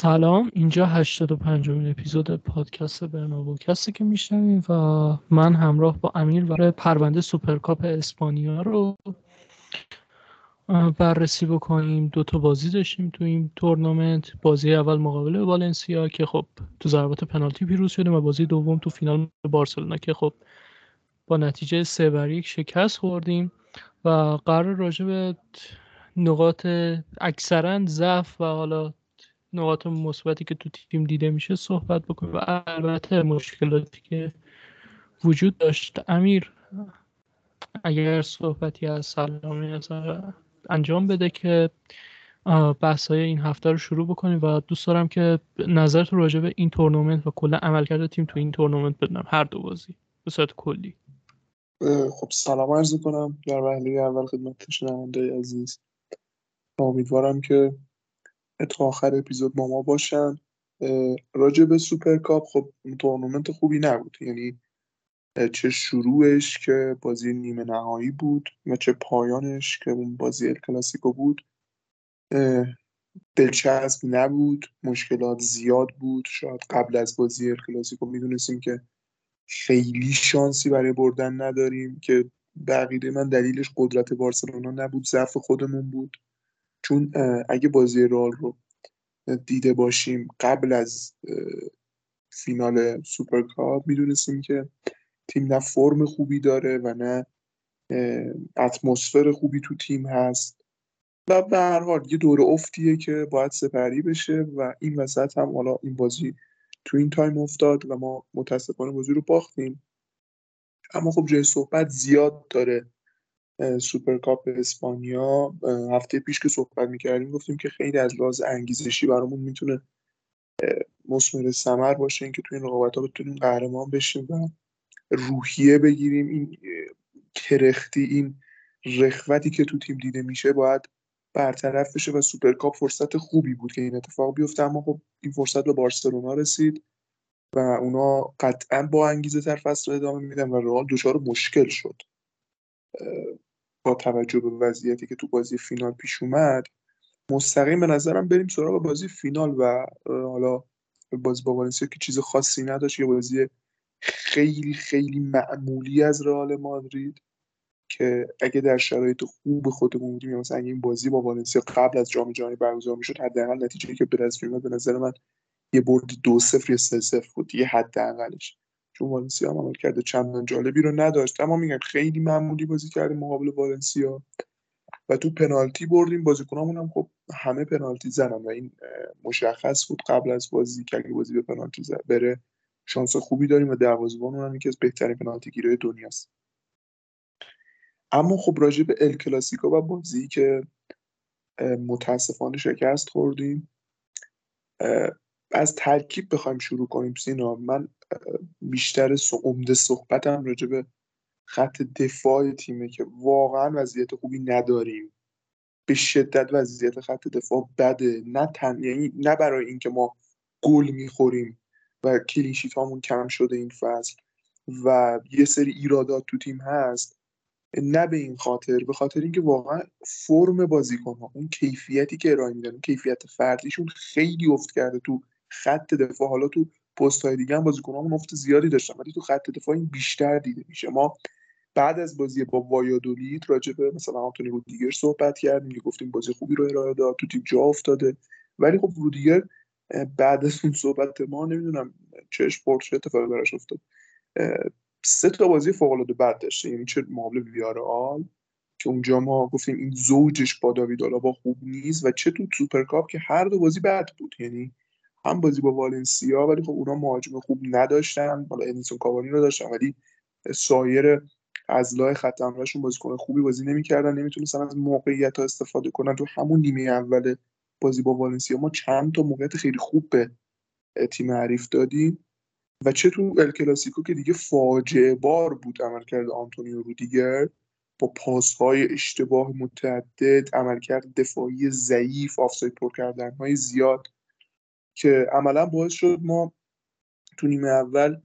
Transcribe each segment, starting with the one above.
سلام. اینجا 85 امین اپیزود پادکست برنابوکسته که میشنویم و من همراه با امیر قراره پرونده سوپرکاپ اسپانیا رو بررسی بکنیم. دو تا بازی داشتیم تو این تورنمنت. بازی اول مقابل والنسیا که خب تو ضربات پنالتی پیروز شدیم و بازی دوم تو فینال بارسلونا که خب با نتیجه سه بر یک شکست خوردیم و قرار راجع به نقاط اکثرا ضعف و حالا نقاط مثبتی که تو تیم دیده میشه صحبت بکنیم. و البته مشکلاتی که وجود داشت. امیر اگر صحبتی از سلامی انجام بده که بحث های این هفته رو شروع بکنیم. و دوست دارم که نظرت راجع به این تورنمنت و کلا عملکرد تیم تو این تورنمنت بدونم. هر دو بازی. به صورت کلی. خب سلام عرض کنم در وهله اول خدمت شنونده عزیز. امیدوارم که تا آخر اپیزود با ما باشن. راجع به سوپرکاپ خب تورنمنت خوبی نبود. یعنی چه شروعش که بازی نیمه نهایی بود و چه پایانش که اون بازی کلاسیکو بود. دلچسب نبود مشکلات زیاد بود. شاید قبل از بازی کلاسیکو می‌دونستیم که خیلی شانسی برای بردن نداریم که به عقیده من دلیلش قدرت بارسلونا نبود ضعف خودمون بود. چون اگه بازی رئال رو دیده باشیم قبل از فینال سوپرکاپ می‌دونستیم که تیم نه فرم خوبی داره و نه اتمسفر خوبی تو تیم هست. و به هر حال یه دور افتیه که باید سپری بشه و این وسط هم حالا این بازی تو این time افتاد و ما متاسفانه بازی رو باختیم. اما خب جای صحبت زیاد داره. سوپرکاپ اسپانیا هفته پیش که صحبت می‌کردیم گفتیم که خیلی از لحاظ انگیزشی برامون می‌تونه مسمر سمر باشه اینکه تو این رقابت ها بتونیم قهرمان بشیم و روحیه بگیریم. این کرختی این رخوتی که تو تیم دیده میشه باید برطرف بشه و سوپرکاپ فرصت خوبی بود که این اتفاق بیفته. اما خب این فرصت به بارسلونا رسید و اونا قطعا با انگیزه تر فصل ادامه میدن و رئال دچار مشکل شد. با توجه به وضعیتی که تو بازی فینال پیش اومد مستقیم به نظرم بریم سراغ بازی فینال و حالا بازی با والنسیا که چیز خاصی نداشت یه بازی خیلی خیلی معمولی از رئال مادرید که اگه در شرایط خوب خودمون بودیم مثلا اگه این بازی با والنسیا قبل از جام جهانی برگزار می‌شد حداقل نتیجه که به دست به نظر من یه برد دو صفر یا سه صفر بود یه حداقلش. چون والنسیا هم عمل کرده چندان جالبی رو نداشت. اما میگم خیلی معمولی بازی کردیم مقابل والنسیا و تو پنالتی بردیم. بازیکنامون هم خب همه پنالتی زدن و این مشخص بود قبل از بازی که اگه بازی به پنالتی زد بره شانس خوبی داریم و دروازه‌بان هم یکی از بهترین پنالتی گیرای دنیاست. اما خب راجع به ال کلاسیکو و بازی که متاسفانه شکست خوردیم از ترکیب بخوایم شروع کنیم سینا. من بیشتر عمده صحبتم راجع به خط دفاع تیمه که واقعا وضعیت خوبی نداریم. به شدت وضعیت خط دفاع بده. نه تن یعنی نه برای اینکه ما گل می‌خوریم و کلینشیت هامون کم شده این فصل و یه سری ایرادات تو تیم هست نه به این خاطر به خاطر اینکه واقعا فرم بازیکن ها اون کیفیتی که ارائه میدن کیفیت فردیشون خیلی افت کرده تو خط دفاع. حالا تو پست های دیگه هم بازیکنامون افت زیادی داشتن ولی تو خط دفاع این بیشتر دیده میشه. ما بعد از بازی با وایادولید راجع به مثلا آنتونی رودیگر صحبت کردیم که گفتیم بازی خوبی رو ارائه داد تو تیم جا افتاده. ولی خب رودیگر بعد از اون صحبت ما نمی‌دونم چش چه اتفاقی براش افتاد. سه تا بازی فوق العاده بد داشته. یعنی چه مقابل ویارئال که اونجا ما گفتیم این زوجش با داوید آلابا خوب نیست و چه تو سوپرکاپ که هر دو بازی بد بود. یعنی هم بازی با والنسیا ولی خب اونا مهاجم خوب نداشتن. حالا ادینسون کاوانی رو داشتن ولی سایر اضلاع خط حمله‌شون بازیکن خوبی بازی نمی‌کردن. نمی‌تونستن از موقعیت ها استفاده کنن. تو همون نیمه اول بازی با والنسیا ما چند تا موقعیت خیلی خوب به تیم حریف دادیم. و چه تو ال کلاسیکو که دیگه فاجعه بار بود عملکرد آنتونیو رودیگر. با پاس های اشتباه متعدد عملکرد دفاعی ضعیف آفساید پر کردن های زیاد. که عملا باعث شد ما تو نیمه اول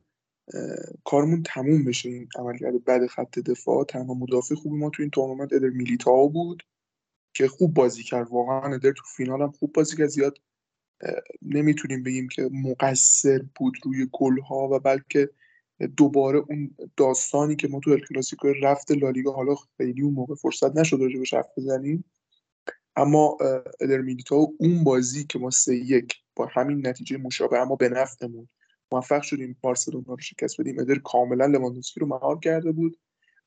کارمون تموم بشه. این عملکرد بد خط دفاع تنها مدافع خوب ما تو این تورنمنت ادر میلیتاو بود که خوب بازی کرد. واقعا ادر تو فینال هم خوب بازی کرد. زیاد نمی‌تونیم بگیم که مقصر بود روی گلها و بلکه دوباره اون داستانی که ما تو الکلاسیکو رفت لالیگا حالا خیلی اون موقع فرصت نشد راجبش حرف بزنیم. اما ادر اون بازی که ما سه یک با همین نتیجه مشابه اما به نفعمون. موفق شدیم بارسلونا رو شکست بدیم. ادر کاملا لواندوسکی رو مهار کرده بود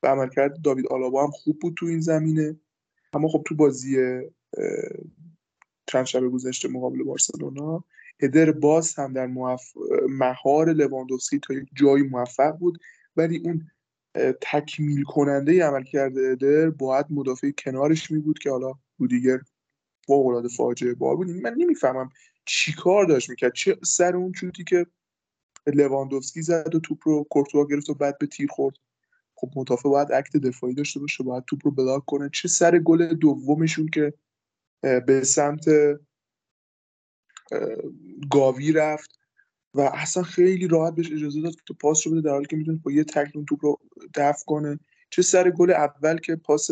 و عملکرد داوید آلابا هم خوب بود تو این زمینه. اما خب تو بازی چند شب گذشته مقابل بارسلونا ادر باز هم در مهار لواندوفسکی تا یک جایی موفق بود. ولی اون تکمیل کننده عمل کرده ادر باید مدافع کنارش می بود که حالا رودیگر فوق العاده فاجعه بار بود. من نمی‌فهمم چیکار داشت می‌کرد. چه سر اون چوتی که لواندوفسکی زد و توپ رو کورتوا گرفت و بعد به تیر خورد. خب مدافع باید act دفاعی داشته باشه باید توپ رو block کنه. چه سر گل دومشون که به سمت گاوی رفت و اصلا خیلی راحت بهش اجازه داد که پاس رو بده در حالی که می‌تونه با یه تکل توپ رو دفع کنه. چه سر گل اول که پاس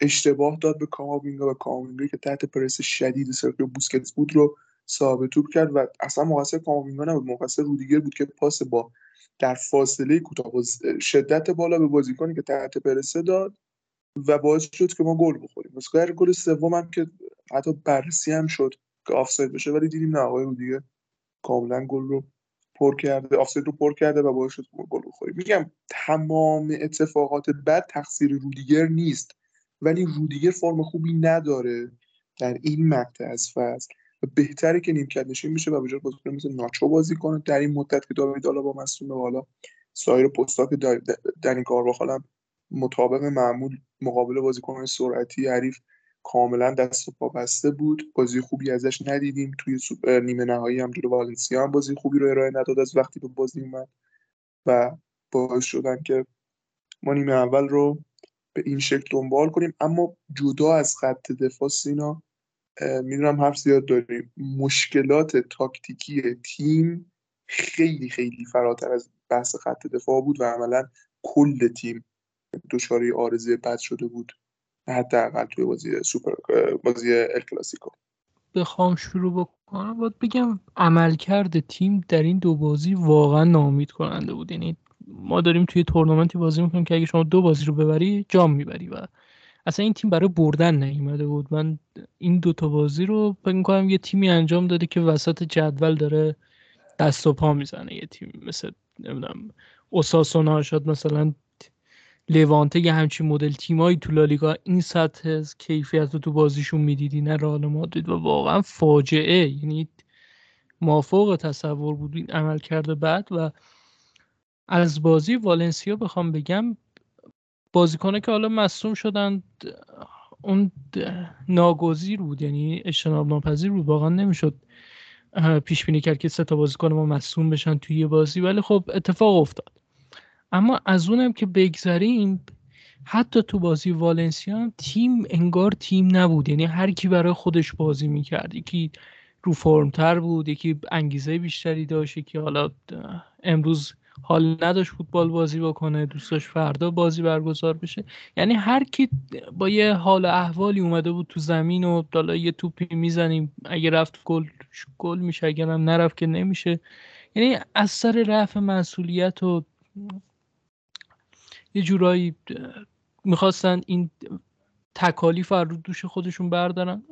اشتباه داد به کاماوینگا و کاماوینگا که تحت پرس شدید سرخیو بوسکتس بود رو صاحب توپ کرد و اصلا مقصر کاماوینگا نبود. مقصر رودیگر بود که پاس با در فاصله کوتاه شدت بالا به بازیکنی که تحت پرسه داد و باعث شد که ما گل بخوریم. مثلا گل سوم هم که حتی بررسی هم شد که آفساید بشه ولی دیدیم نه آقای رودیگر کاملا گل رو پر کرده آفساید رو پر کرده و باعث شد گل بخوریم میگم تمام اتفاقات بد تقصیر رودیگر نیست ولی رودیگر فرم خوبی نداره در این مقطع از فصل. و بهتره که نیمکت نشین میشه و بجای بازیکن مثل ناچو بازی کنه. در این مدت که داوید حالا با مصدوم حالا سایر پستا که در این کار مطابق معمول مقابل بازیکن سرعتی حریف کاملا دست و پا بسته بود. بازی خوبی ازش ندیدیم. توی نیمه نهایی هم جلو والنسیا هم بازی خوبی رو ارائه نداد از وقتی به بازی اومد و باعث شدن که ما نیمه اول رو به این شکل دنبال کنیم. اما جدا از خط دفاع سینا می‌دونم حرف زیاد داریم. مشکلات تاکتیکی تیم خیلی خیلی فراتر از بحث خط دفاع بود و عملا کل تیم دچار آرزه بد شده بود. حداقل توی بازی سوپر بازی ال کلاسیکو. بخوام شروع بکنم باید بگم عملکرد تیم در این دو بازی واقعا نامید کننده بود. یعنی ما داریم توی تورنمنتی بازی می‌کنیم که اگه شما دو بازی رو ببری جام می‌بری و اصلا این تیم برای بردن نیومده بود. من این دوتا بازی رو فکر می‌کنم یه تیمی انجام داده که وسط جدول داره دست و پا می‌زنه. یه تیم مثل نمی‌دونم اوساسونا شد مثلا لوانته یه همچین مدل تیمایی تو لالیگا. این سطح کیفیت رو تو بازیشون می‌دیدی نه رئال مادرید. و واقعا فاجعه. یعنی مافوق تصور بود این عمل کرده. بعد و از بازی والنسیا بخوام بگم بازیکنه که حالا مصوم شدن اون ناگزیر بود. یعنی اجتناب ناپذیر بود. واقعا نمی‌شد پیش بینی کرد که سه تا بازیکن ما مصوم بشن توی یه بازی. ولی خب اتفاق افتاد. اما از اونم که بگذریم حتی تو بازی والنسیا تیم انگار تیم نبود. یعنی هر کی برای خودش بازی می‌کرد. یکی رو فرمتر بود یکی انگیزه بیشتری داشت یکی حالا امروز حال نداشت فوتبال بازی بکنه دوستاش فردا بازی برگزار بشه. یعنی هر کی با یه حال احوالی اومده بود تو زمین و حالا یه توپی می‌زنیم اگه رفت گل گل میشه اگرم نرفت که نمیشه. یعنی از سر رفع مسئولیت و یه جورایی می‌خواستن این تکالیف رو دوش خودشون بردارن.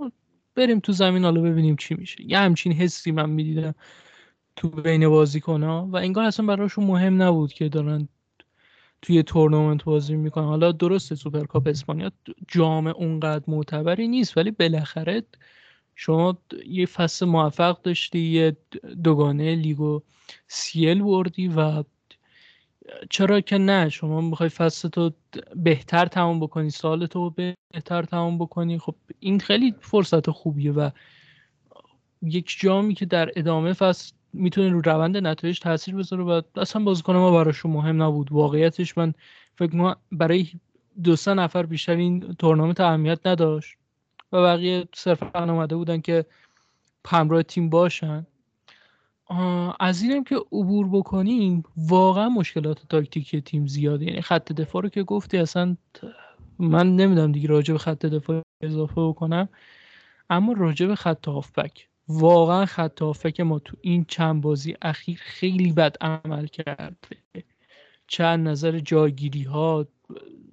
بریم تو زمین حالا ببینیم چی میشه. یه همچین حسی من می‌دیدم تو بازیکن ها و انگار اصلا براشون مهم نبود که دارن توی تورنمنت بازی می‌کنن. حالا درسته سوپرکاپ اسپانیا جام اونقدر معتبری نیست ولی بالاخره شما یه فصل موفق داشتی یه دوگانه لیگو سیل بردی و چرا که نه؟ شما می‌خوای فصل تو بهتر تمام بکنی سال تو بهتر تمام بکنی. خب این خیلی فرصت خوبیه و یک جامی که در ادامه فصل می‌تونه رو روند نتایج تاثیر بذاره و اصلا بازیکن ما براشون مهم نبود. واقعیتش من فکر ما برای دو سه نفر بیشتر این تورنمنت اهمیت نداشت و بقیه صرفا آمده بودن که همراه تیم باشن. از اینم که عبور بکنیم واقعا مشکلات تاکتیکی تیم زیاده. یعنی خط دفاع رو که گفتی اصلا من نمی‌دونم دیگه راجع به خط دفاع اضافه بکنم. اما راجع به خط هافبک واقعا خط که ما تو این چند بازی اخیر خیلی بد عمل کرده. چند نظر جایگیری ها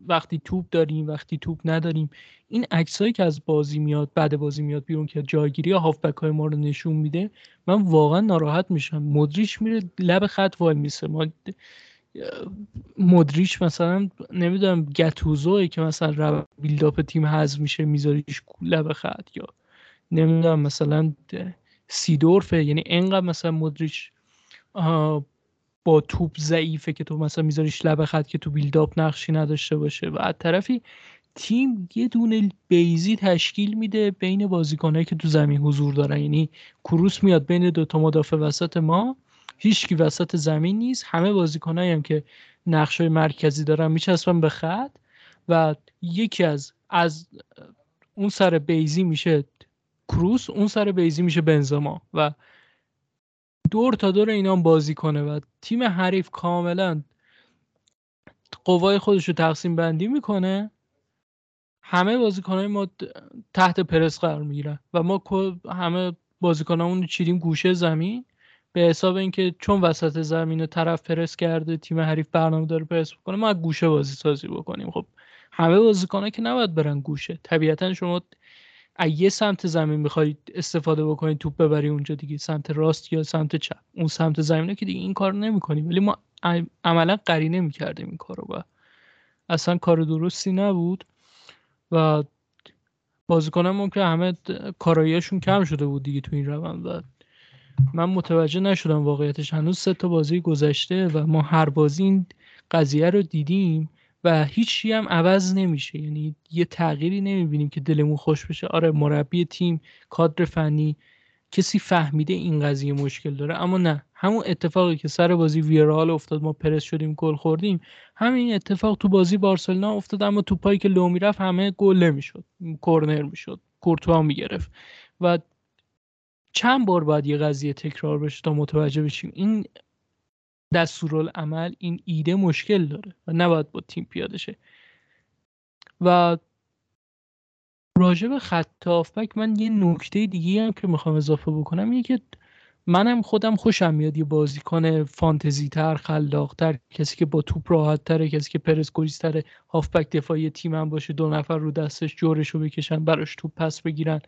وقتی توپ داریم وقتی توپ نداریم این عکسایی که از بازی میاد بعد بازی میاد بیرون که جایگیری هافبک های ما رو نشون میده من واقعا ناراحت میشم. مدریش میره لب خط وای میسه. ما مدریش مثلا نمی‌دونم گتوزوی که مثلا بیلداپ تیم حذف میشه میذاریش لب خط یا نمی‌دونم مثلا سیدورفه. یعنی انقدر مثلا مدریش با توپ ضعیفه که تو مثلا میذاریش لب خط که تو بیلداپ نقشی نداشته باشه. و از طرفی تیم یه دونه بیزی تشکیل میده بین بازیکنایی که تو زمین حضور دارن. یعنی کروس میاد بین دوتا مدافع وسط ما. هیچکی وسط زمین نیست. همه بازیکنایی هم که نقشای مرکزی دارن میچسبن به خط. و یکی از از اون سر بیزی میشه کروس اون سر بیزی میشه بنزما. و دور تا دور اینا بازی کنه و تیم حریف کاملا قوای خودش رو تقسیم بندی می‌کنه. همه بازیکنهای ما تحت پرس قرار می‌گیرن و ما همه بازیکنامون رو چیدیم گوشه زمین. به حساب اینکه چون وسط زمین رو طرف پرس کرده تیم حریف برنامه داره پرس بکنه ما گوشه بازی سازی بکنیم. خب همه بازیکنها که نباید برن گوشه. طبیعتا شما یه سمت زمین می‌خواید استفاده بکنید توپ ببری اونجا دیگه سمت راست یا سمت چپ. اون سمت زمینه که دیگه این کار نمی‌کنیم ولی ما عملا قرینه می‌کردیم این کارو و اصلا کار درستی نبود و بازیکنم که همه کاراییشون کم شده بود دیگه تو این روند و من متوجه نشدم واقعیتش. هنوز سه تا بازی گذشته و ما هر بازی این قضیه رو دیدیم. و هیچی هم عوض نمیشه. یعنی یه تغییری نمی‌بینیم که دلمون خوش بشه. آره مربی تیم کادر فنی کسی فهمیده این قضیه مشکل داره. اما نه همون اتفاقی که سر بازی ویرال افتاد ما پرس شدیم گل خوردیم همین اتفاق تو بازی بارسلونا افتاد. اما تو پایی که لو می‌رفت همه گل نمی‌شد. کورنر می‌شد کورتوا می‌گرفت. و چند بار باید یه قضیه تکرار بشه تا متوجه بشیم. این دستورالعمل این ایده مشکل داره و نباید با تیم پیاده شه. و راجع به خط من یه نکته دیگه هم که می‌خوام اضافه بکنم اینه که منم خودم خوشم میاد یه بازیکن فانتزی تر خلاق تر کسی که با توپ راحت تره کسی که پرس تره هافبک دفاعی تیم هم باشه دو نفر رو دستش جورش رو بکشن براش توپ پس بگیرن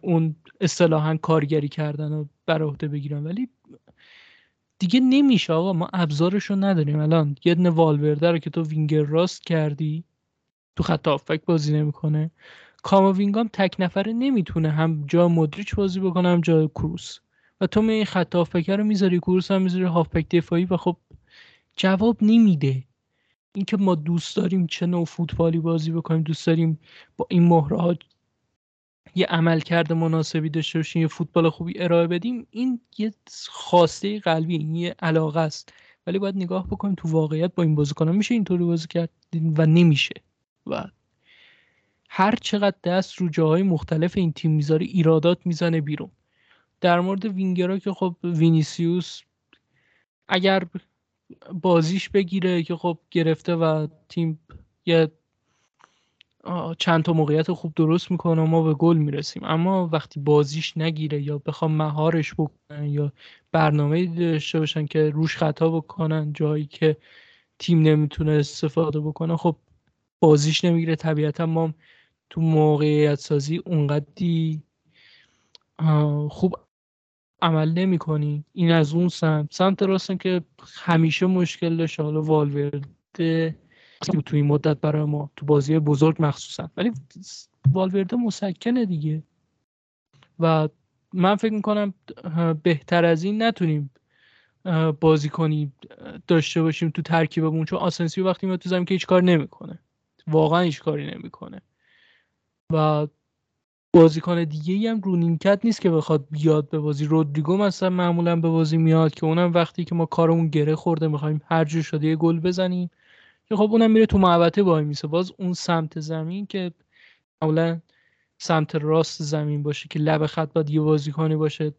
اون اصطلاحا کارگری کردن و بر عهده بگیرن. ولی دیگه نمیشه آقا ما ابزارش رو نداریم. الان یه دونه والورده رو که تو وینگر راست کردی تو خط هافبک بازی نمی‌کنه. کاماوینگام تک نفره نمی‌تونه هم جا مدریچ بازی بکنه هم جا کروس و تو می خط هافبک رو می‌ذاری کروس هم می‌ذاری هافبک دفاعی و خب جواب نمیده. اینکه ما دوست داریم چه نوع فوتبالی بازی بکنیم دوست داریم با این مهره یه عمل کرده مناسبی داشته باشیم یه فوتبال خوبی ارائه بدیم این یه خواسته قلبی این یه علاقه است. ولی باید نگاه بکنیم تو واقعیت با این بازیکنان میشه اینطوری بازی کرد و نمیشه. و هر چقدر دست رو جاهای مختلف این تیم می‌ذاره ایرادات می‌زنه بیرون. در مورد وینگرها که خب وینیسیوس اگر بازیش بگیره که خب گرفته و تیم یه چند تا موقعیت خوب درست می‌کنه ما به گل می‌رسیم. اما وقتی بازیش نگیره یا بخوام مهارش بکنن یا برنامه داشته باشن که روش خطا بکنن جایی که تیم نمی‌تونه استفاده بکنه خب بازیش نمی‌گیره. طبیعتا ما تو موقعیت سازی اونقدی خوب عمل نمی کنی این از اون سمت. سمت راستن که همیشه مشکل داشته. حالا والورده تو این مدت برای ما تو بازی بزرگ مخصوصا. ولی والورده مسکنه دیگه. و من فکر می‌کنم بهتر از این نتونیم بازی کنی داشته باشیم تو ترکیبمون. چون آسنسیو وقتی میاد تو زمین که هیچ کار نمی‌کنه. واقعا هیچ کاری نمی‌کنه. و بازیکن دیگه ای هم رو نیمکت نیست که بخواد بیاد به بازی. رودریگو مثلا معمولا به بازی میاد که اونم وقتی که ما کارمون گره خورده می‌خوایم هر جور شده یه گل بزنیم. که خب اونم میره تو محوطه وای میسه. باز اون سمت زمین که معمولا سمت راست زمین باشه که لب خط باید یه بازیکنی باشه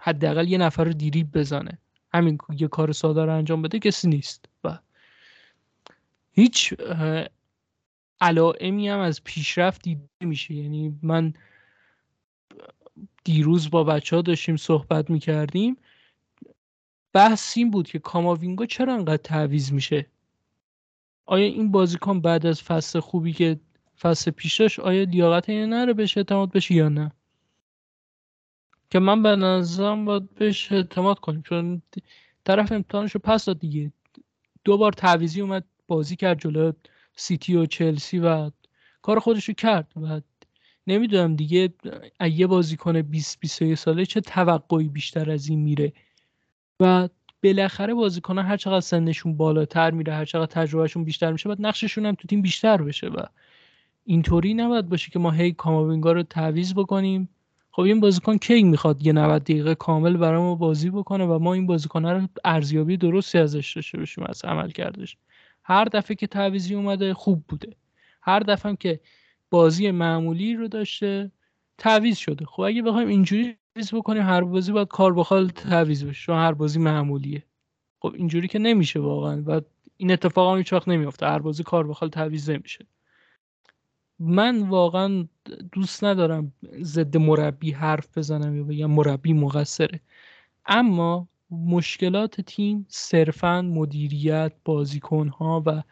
حداقل یه نفر رو دیریب بزنه. همین یه کار ساده رو انجام بده کسی نیست. و هیچ علائمی هم از پیشرفت دیده میشه. یعنی من دیروز با بچه ها داشتیم صحبت می‌کردیم. بحث این بود که کاماوینگا چرا انقدر تعویز میشه؟ آیا این بازیکن بعد از فصل خوبی که فصل پیشش آیا لیاقت اینه نره بهش اعتماد بشه یا نه؟ که من به نظرم باید بهش اعتماد کنیم چون طرف امتحانش رو پس داد دیگه. دو بار تعویزی اومد بازی کرد جلو سیتی و چلسی و کار خودش رو کرد. و نمی‌دونم دیگه یه بازیکن 20 21 ساله چه توقعی بیشتر از این میره؟ و بالاخره بازیکن هر چقدر سنشون بالاتر میره هر چقدر تجربهشون بیشتر میشه باید نقششون هم تو تیم بیشتر بشه و اینطوری نباید باشه که ما هی کاماوینگا رو تعویض بکنیم. خب این بازیکن کی می‌خواد یه 90 دقیقه کامل برای ما بازی بکنه و ما این بازیکن رو ارزیابی درستی ازش داشته باشیم از عمل کردش. هر دفعه که تعویزی اومده خوب بوده. هر دفعه که بازی معمولی رو داشته تعویض شده. خب اگه بخوایم اینجوری تعویض بکنیم هر بازی باید کار بخال تعویض بشه چون هر بازی معمولیه. خب اینجوری که نمیشه واقعا. و این اتفاق هم هیچ وقت نمیافته. هر بازی کار بخال تعویض نمیشه. من واقعا دوست ندارم ضد مربی حرف بزنم یا بگم مربی مقصره. اما مشکلات تیم صرفا مدیریت بازیکنها و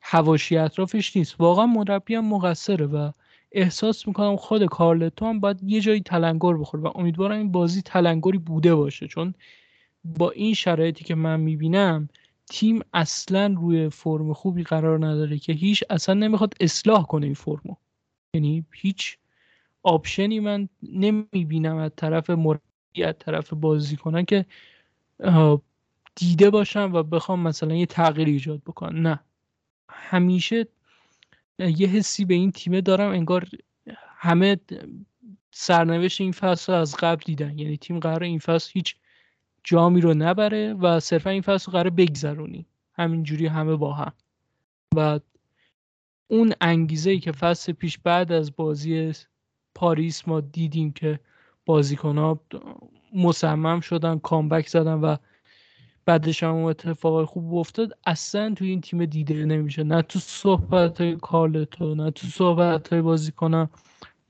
حواشی اطرافش نیست. واقعا مربی هم مقصره و احساس می‌کنم خود کارلتو هم باید یه جایی تلنگر بخوره و امیدوارم این بازی تلنگری بوده باشه. چون با این شرایطی که من می‌بینم تیم اصلا روی فرم خوبی قرار نداره که هیچ اصلا نمی‌خواد اصلاح کنه این فرمو. یعنی هیچ آپشنی من نمی‌بینم از طرف مربی از طرف بازی کنن که دیده باشم و بخوام مثلا یه تغییر ایجاد بکنم. نه. همیشه یه حسی به این تیمه دارم انگار همه سرنوشت این فصل از قبل دیدن. یعنی تیم قرار این فصل هیچ جامی رو نبره و صرفا این فصل قرار بگذرونی. همینجوری همه با هم. و اون انگیزه ای که فصل پیش بعد از بازی پاریس ما دیدیم که بازیکن ها مصمم شدن کامبک زدن و بعدش هم اتفاق خوب افتاد. اصلا تو این تیم دیده نمیشه. نه تو صحبت های کارلتو نه تو صحبت های بازی کنم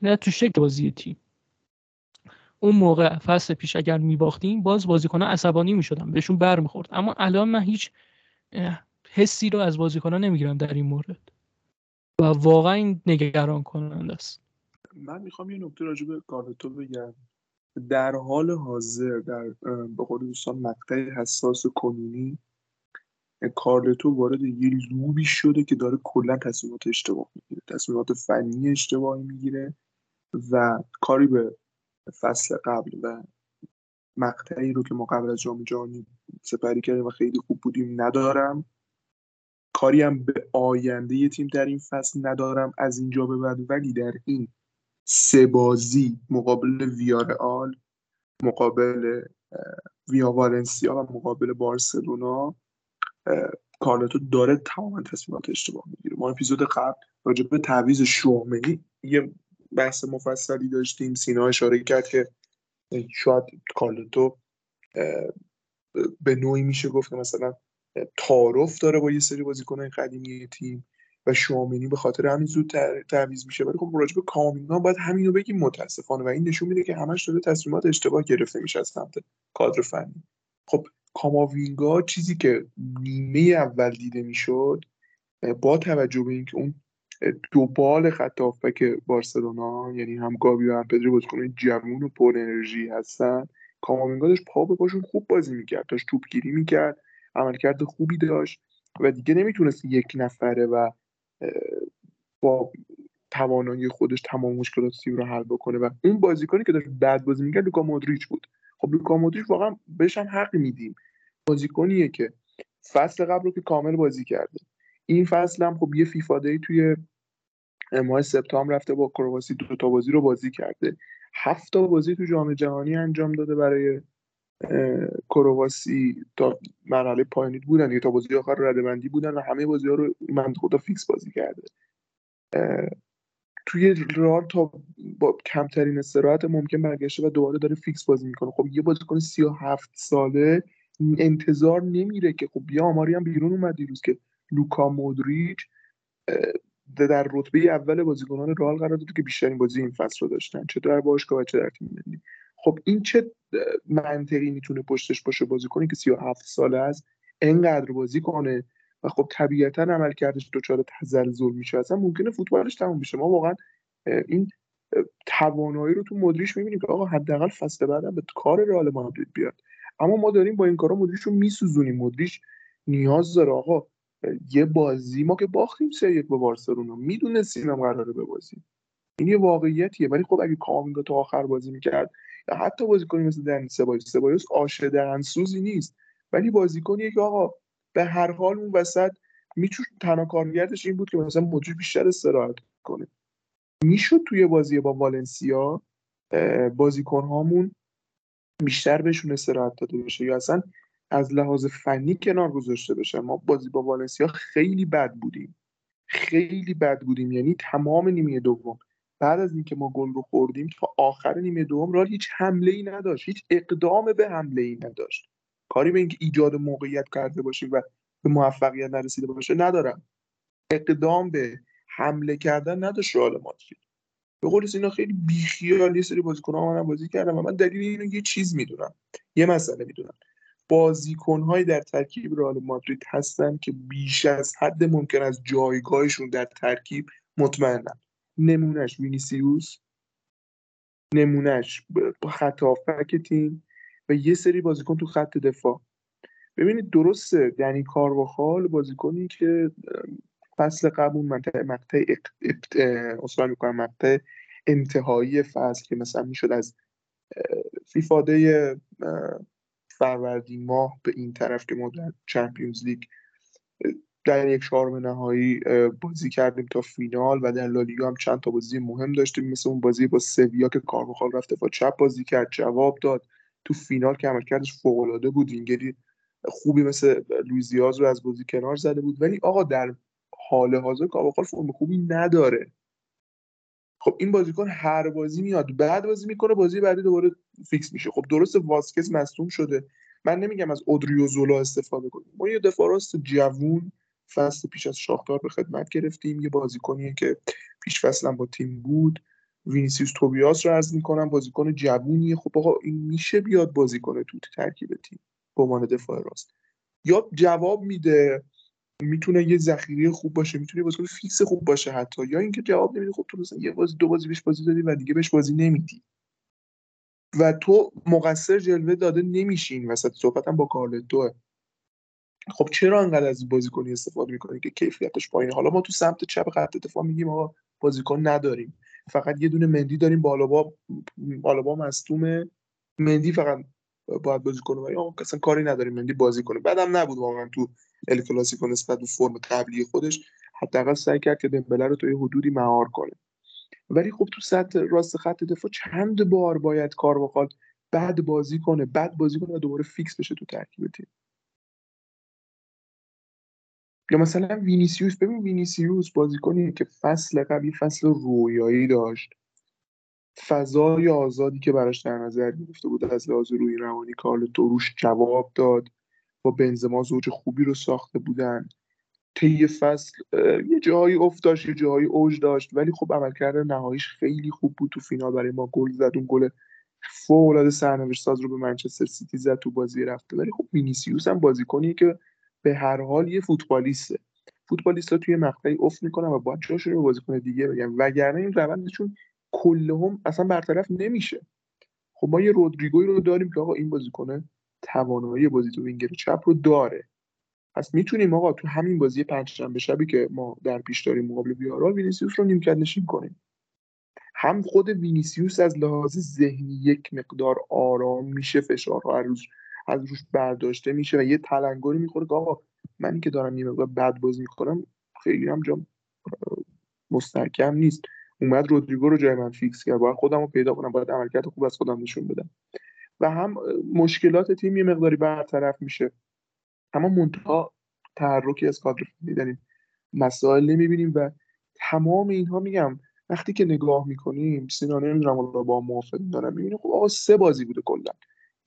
نه تو شکل بازی تیم. اون موقع فصل پیش اگر میباختیم باز بازیکنان عصبانی می‌شدن بهشون بر می‌خورد. اما الان من هیچ حسی رو از بازیکنان نمی‌گیرم در این مورد. و واقعا این نگران کننده است. من می‌خوام یه نکته راجع به کارلتو بگم. در حال حاضر در به قول دوستان مقطع حساس کنونی کارلتو وارد یه لوبی شده که داره کلا تصمیمات اشتباه می‌گیره. تصمیمات فنی اشتباهی می‌گیره و کاری به فصل قبل و مقطعی رو که ما قبل از جام جهانی سپری کردیم و خیلی خوب بودیم ندارم. کاری هم به آینده تیم در این فصل ندارم. از اینجا به بعد ولی در این سه بازی مقابل ویارئال مقابل ویا والنسیا و مقابل بارسلونا کارلتو داره تماما تصمیمات اشتباه می‌گیره. ما اپیزود قبل راجع به تعویض شومنی یه بحث مفصلی داشتیم. سینا اشاره کرد که شاید کارلتو به نوعی میشه گفت مثلا تعارف داره با یه سری بازیکنان قدیمی تیم. و شوامینی به خاطر همین زود تعویض میشه. ولی خب راجع به کامینگا باید همین رو بگیم متاسفانه و این نشون میده که همش داره تصمیمات اشتباه گرفته میشه از سمت کادر فنی. خب کاماوینگا چیزی که نیمه اول دیده می‌شد با توجه به اینکه اون دو بال خط که بارسلونا یعنی هم گابی و هم پدری بازیکن جوون و پر انرژی هستن کاماوینگا داشت پا به پاشون خوب بازی می‌کرد داشت توپگیری می‌کرد عملکرد خوبی داشت و دیگه نمی‌تونست یک نفره و با توانایی خودش تمام مشکلات تیم رو حل بکنه. و اون بازیکنی که داشت بعد بازی می‌کرد لوکا مودریچ بود. خب لوکا مودریچ واقعا بهش هم حق میدیم. بازیکنیه که فصل قبل رو که کامل بازی کرده. این فصل هم خب یه FIFA Day توی ماه سپتامبر رفته با کرواسی دو تا بازی رو بازی کرده. هفت تا بازی تو جام جهانی انجام داده برای کرواسی تا مرحله پایانی بودن یا تا بازی آخر رده‌بندی بودن و همه بازی ها رو بنده خدا فیکس بازی کرده. توی رئال تا با کمترین استراحت ممکن برگشته و دوباره داره فیکس بازی می‌کنه. خب یه بازیکن 37 ساله انتظار نمیره که خب بیا آماری هم بیرون اومد دیروز که لوکا مودریچ در رتبه اول بازیکنان رئال قرار داده که بیشترین بازی این فصل رو داشتن. چه در باشگاه و چه در تیم ملی. خب این چه منطقی می‌تونه پشتش باشه بازیکنی که 37 ساله است انقدر بازی کنه و خب طبیعتا عمل کردش دچار تزلزل میشه. اصلا ممکنه فوتبالش تموم بشه. ما واقعا این توانایی رو تو مدریش می‌بینیم که آقا حداقل فصل بعدم به کار رئال مادرید بیاد. اما ما داریم با این کارا مدریش رو میسوزونیم. مدریش نیاز داره. آقا یه بازی ما که باختیم سه یک به بارسلونا. می‌دونستیم هم قراره ببازیم. این یه واقعیتیه. ولی خب اگه کامینگا تا آخر بازی می‌کرد یا حتی بازیکنی مثل دنی سبایوس سبایوس آشه دهنسوزی نیست. ولی بازیکنیه که آقا به هر حال اون وسط میتون تنها کارگردش این بود که مثلا مدیر بیشتر استراحت کنه. می‌شد توی بازی با والنسیا بازیکن هامون بیشتر بهشون استراحت داده بشه یا اصلا از لحاظ فنی کنار گذاشته بشه. ما بازی با والنسیا خیلی بد بودیم. خیلی بد بودیم. یعنی تمام نیمه دوم. بعد از اینکه ما گل رو خوردیم تا آخر نیمه دوم را هیچ حمله ای نداشت. هیچ اقدام به حمله ای نداشت. کاری به اینکه ایجاد موقعیت کرده باشیم و به موفقیت نرسیده باشه ندارم. اقدام به حمله کردن نداشت رئال مادرید. به قول اینا خیلی بیخیال یه سری بازیکن ها بازی کردم و من دلیل اینو یه چیز می‌دونم. یه مسئله می‌دونم. بازیکنهایی در ترکیب رئال مادرید هستن که بیش از حد ممکن از جایگاهشون در ترکیب مطمئنن. نمونهش وینیسیوس نمونهش خط تیم و یه سری بازیکن تو خط دفاع. ببینید درسته یعنی کارواخال بازیکنی که فصل قبل مقطع مقطع اصلا می‌کنم مقطع انتهایی فصل که مثلا می‌شد از فیفاده فروردین ماه به این طرف که ما در چمپیونز لیگ در یک چهارم نهایی بازی کردیم تا فینال و در لالیگا هم چند تا بازی مهم داشتیم. مثل اون بازی با سویا که کارواخال رفته با چپ بازی کرد جواب داد. تو فینال که عملکردش فوق بود. اینگری خوبی مثل لوئیس دیاز رو از بازی کنار زده بود. ولی آقا در حال حاضر کارواخال فرم خوبی نداره. خب این بازیکن هر بازی میاد بد بازی می‌کنه بازی بعدی دوباره فیکس میشه. خب درست واسکز مصدوم شده. من نمیگم از اودریوزولا استفاده کنیم. ما یه دفاع جوون فصل پیش از شاختار به خدمت گرفتیم. یه بازیکنیه که پیش فصلا با تیم بود. وینیسیوس توبیاس رو عرض می‌کنم بازیکن جوونیه. خب آقا این میشه بیاد بازی کنه تو ترکیب تیم به عنوان دفاع راست. یا جواب میده می‌تونه یه ذخیره خوب باشه می‌تونه بازیکن فیکس خوب باشه حتی. یا اینکه جواب نمیده خب تو مثلا یه بازی دو بازی بهش بازی دادی و دیگه بهش بازی نمیدی. و تو مقصر جلوه داده نمیشین. وسط صحبتم با کارلتوه خب چرا انقدر از بازیکنی استفاده می‌کنی که کیفیتش پایینه؟ حالا ما تو سمت چپ خط دفاع میگیم آقا بازیکن نداریم. فقط یه دونه مندی داریم بالا با آلابا مصدومه. مندی فقط باید بازی کنه ولی اصلا کاری نداریم مندی بازی کنه. بدم نبود واقعا تو ال کلاسیکو نسبت به فرم قبلی خودش حداقل سعی کرد که دمبله رو تا یه حدودی مهار کنه. ولی خب تو سمت راست خط دفاع چند بار باید کارواخال بد بازی کنه. بد بازی کنه و دوباره فیکس بشه تو ترکیب تیم. یا مثلا وینیسیوس ببین وینیسیوس بازیکنی که فصل قبلی فصل رویایی داشت. فضای آزادی که براش در نظر گرفته بود از لحاظ روحی روانی کارلو روش جواب داد. با بنزما زوج خوبی رو ساخته بودن. طی فصل یه جاهایی افت داشت یه جاهایی اوج داشت. ولی خب عملکرد نهاییش خیلی خوب بود تو فینال. برای ما گل زد اون گل فوق العاده حساس رو به منچستر سیتی زد تو بازی رفت. ولی خب وینیسیوس هم بازیکنی که به هر حال یه فوتبالیسته. فوتبالیست ها توی مقطعی افت می‌کنن و باید جاشون رو بازیکن دیگه بگیرن. وگرنه این روندشون کلهم اصلا برطرف نمیشه. خب ما یه رودریگوی رو داریم که آقا این بازیکن توانایی بازی تو وینگر چپ رو داره. پس می‌تونیم آقا تو همین بازی پنجشنبه شبی که ما در پیش داریم مقابل ویارئال وینیسیوس رو نیمکت نشین کنیم. هم خود وینیسیوس از لحاظ ذهنی یک مقدار آرام میشه فشارها روز از روش برداشته میشه و یه تلنگری می‌خوره که آقا منی که دارم یه مقدار بد بازی می‌کنم خیلی هم جا مستحکم نیست. اومد رودریگو رو جای من فیکس کرد. باید خودم رو پیدا کنم باید عملکرد خوب از خودم نشون بدم. و هم مشکلات تیم یه مقداری برطرف میشه. اما منتها تحرکی از کادر فنی مسائل نمی‌بینیم و تمام اینها میگم وقتی که نگاه می‌کنیم سینا نمی‌دونم با موافق دارم می‌بینیم خب آقا سه بازی بوده کلا.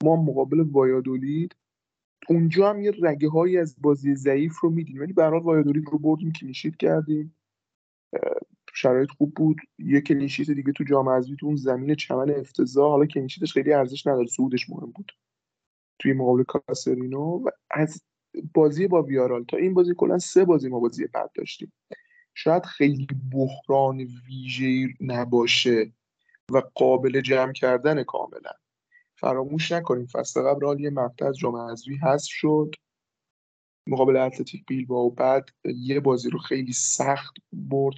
ما مقابل وایادولید اونجا هم یه رگه هایی از بازی ضعیف رو دیدیم ولی برای وایادولید رو بردیم clean sheet کردیم. شرایط خوب بود. یه clean sheet دیگه تو جام حذفی تو اون زمین چمن افتضاح. حالا clean sheet ش خیلی ارزش نداره صعودش مهم بود. توی مقابل کاسرنیو و از بازی با ویارئال. تا این بازی کلا سه بازی ما بازی بد داشتیم. شاید خیلی بحران ویژه نباشه و قابل جمع کردن کاملا. فراموش نکنیم فصل قبل یه مقطع از جام حذفی هست شد. مقابل اتلتیک بیلبائو و بعد یه بازی رو خیلی سخت برد.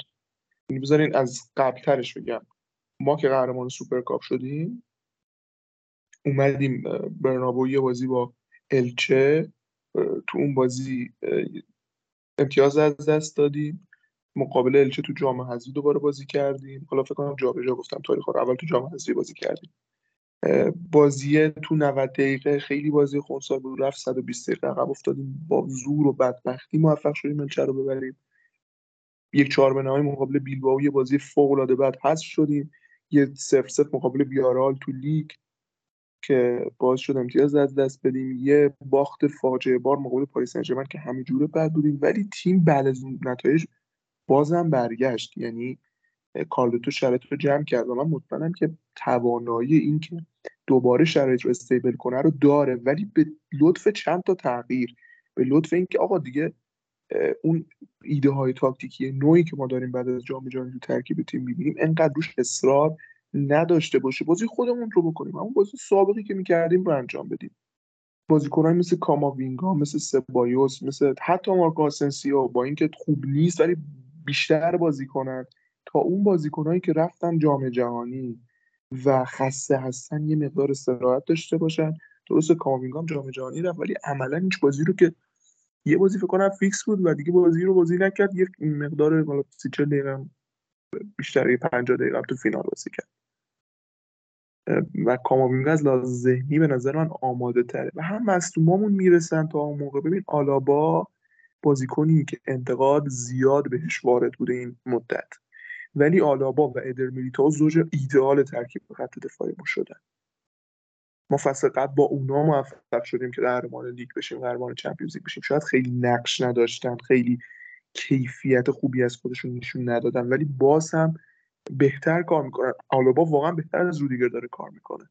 یعنی بذارین از قبلترش بگم. ما که قهرمان سوپرکاپ شدیم اومدیم برنابو یه بازی با الچه تو اون بازی امتیاز از دست دادیم. مقابل الچه تو جام حذفی دوباره بازی کردیم. حالا فکر کنم جابجا گفتم تاریخ رو. اول تو جام حذفی بازی کردیم. بازی تو 90 دقیقه خیلی بازی خونسا بود. رفت 120 دقیقه عقب افتادیم. با زور و بدبختی موفق شدیم الچه رو ببریم. یک چهار به نهایی مقابل بیلبائو بازی فوق العاده بعد حذف شدیم. یه سف سف مقابل بیارال تو لیگ که باز شد امتیاز از دست بدیم. یه باخت فاجعه بار مقابل پاریس سن که همینجوره بد بودیم. ولی تیم بعد از نتایج بازم برگشت. یعنی کارلوتو شرایط رو جمع کرد و من مطمئنم که توانایی این که دوباره شرایط رو استیبل کنه رو داره. ولی به لطف چند تا تغییر به لطف اینکه آقا دیگه اون ایده های تاکتیکی نوعی که ما داریم بعد از جام جهانی تو ترکیب تیم می‌بینیم انقدر روش اصرار نداشته باشه. بازی خودمون رو بکنیم. اما بازی سابقی که می‌کردیم رو انجام بدیم. بازیکنان مثل کاماوینگا مثل سبایوس مثل حتی مارکو آسنسیو با اینکه خوب نیست ولی بیشتر بازی کنن. تا اون بازیکنهایی که رفتن جام جهانی و خسته هستن یه مقدار استراحت داشته باشن. درست کاماوینگا هم جام جهانی رفت ولی عملا هیچ بازی رو که یه بازی فکر کنم فیکس بود و دیگه بازی رو بازی نکرد یه مقدار بالا 30 دقیقه بیشتر 50 دقیقه تو فینال بازی کرد. و کاماوینگا از لحاظ ذهنی به نظر من آماده تره و هم مصدومامون می‌رسن تا اون موقع. ببین آلابا بازیکنی که انتقاد زیاد بهش وارد بوده این مدت. ولی آلابا و ادر میلیتائو زوج ایدئال ترکیب خط دفاعی ما شدن. ما فصل قبل با اونا موفق شدیم که قهرمان لیگ بشیم قهرمان چمپیونز لیگ بشیم. شاید خیلی نقش نداشتن خیلی کیفیت خوبی از خودشون نشون ندادن ولی باز هم بهتر کار می‌کنن. آلابا واقعا بهتر از رودیگر داره کار می‌کنه.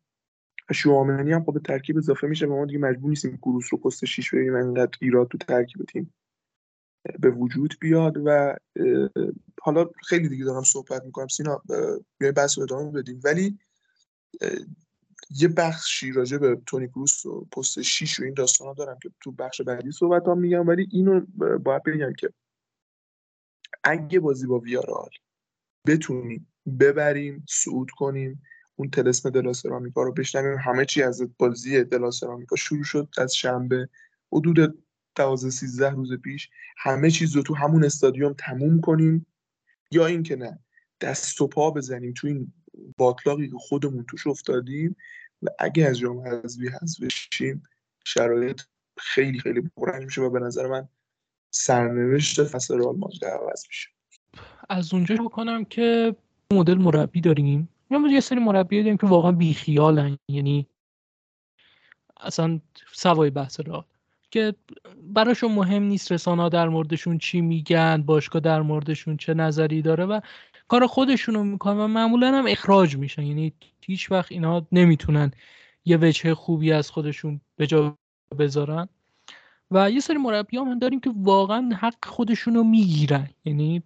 شوامنی هم خب ترکیب اضافه میشه ما دیگه مجبور نیستیم کروس رو پست 6 بریم انقدر ایراد تو ترکیب تیم. به وجود بیاد و حالا خیلی دیگه دارم صحبت می‌کنم. سینا بیایم بحث ادامه بدیم. ولی یه بخشی راجع به تونی کروس و پست 6 و این داستانا دارم که تو بخش بعدی صحبت هم میگم. ولی اینو باید بگم که اگه بازی با ویارال بتونیم ببریم صعود کنیم اون تلسم دلاسرامیکا رو بشنویم همه چی از بازی دلاسرامیکا شروع شد از شنبه. حدود 12 13 روز پیش همه چیز رو تو همون استادیوم تموم کنیم یا اینکه نه دست و پا بزنیم تو این باطلاقی که خودمون توش افتادیم و اگه از جام حذفی حذف بشیم شرایط خیلی خیلی پررنگ میشه و به نظر من سرنوشت فصل رئال مادرید عوض میشه. از اونجا بکنم که مدل مربی داریم. یا یه سری مربی داریم که واقعا بیخیالن. یعنی اصلا سوای بحث رئال. که براشون مهم نیست رسانه در موردشون چی میگن باشگاه در موردشون چه نظری داره و کار خودشونو می‌کنن و معمولا هم اخراج میشن. یعنی هیچ وقت اینا نمی‌تونن یه وجه خوبی از خودشون به جا بذارن. و یه سری مربی هم داریم که واقعا حق خودشونو می‌گیرن. یعنی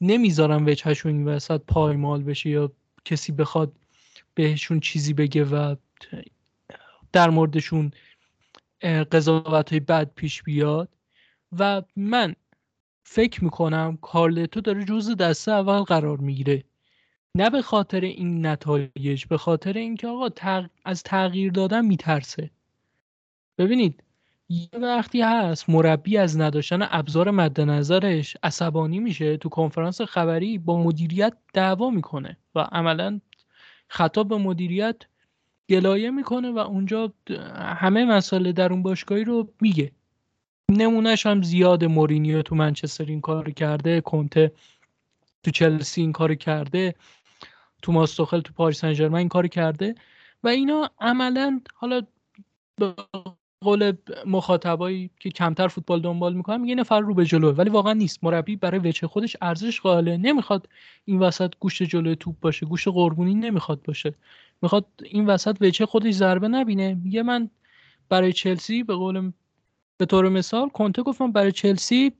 نمی‌ذارن وجهشون این وسط پایمال بشه یا کسی بخواد بهشون چیزی بگه و در موردشون قضاوت های بد پیش بیاد و من فکر می‌کنم کارلتو داره جز دسته اول قرار می‌گیره. نه به خاطر این نتایج به خاطر اینکه آقا از تغییر دادن میترسه. ببینید یه وقتی هست مربی از نداشتن ابزار مد نظرش عصبانی میشه تو کنفرانس خبری با مدیریت دعوا می‌کنه و عملا خطاب به مدیریت گلایه می‌کنه و اونجا همه مسائل در اون باشگاهی رو میگه. نمونهش هم زیاد مورینیو تو منچستر این کار کرده کنته تو چلسی این کار کرده تو ماستوخل تو پاریس سن این کار کرده و اینا عملا حالا قول مخاطبایی که کمتر فوتبال دنبال می‌کنن میگه نفر رو به جلو ولی واقعا نیست. مربی برای وجه خودش ارزش قائله. نمی‌خواد این وسط گوشت جلوی توپ باشه گوشت قربونی نمی‌خواد باشه. می‌خواد این وسط وجه خودش ضربه نبینه. میگه من برای چلسی به قول به طور مثال کنته گفتم برای چلسی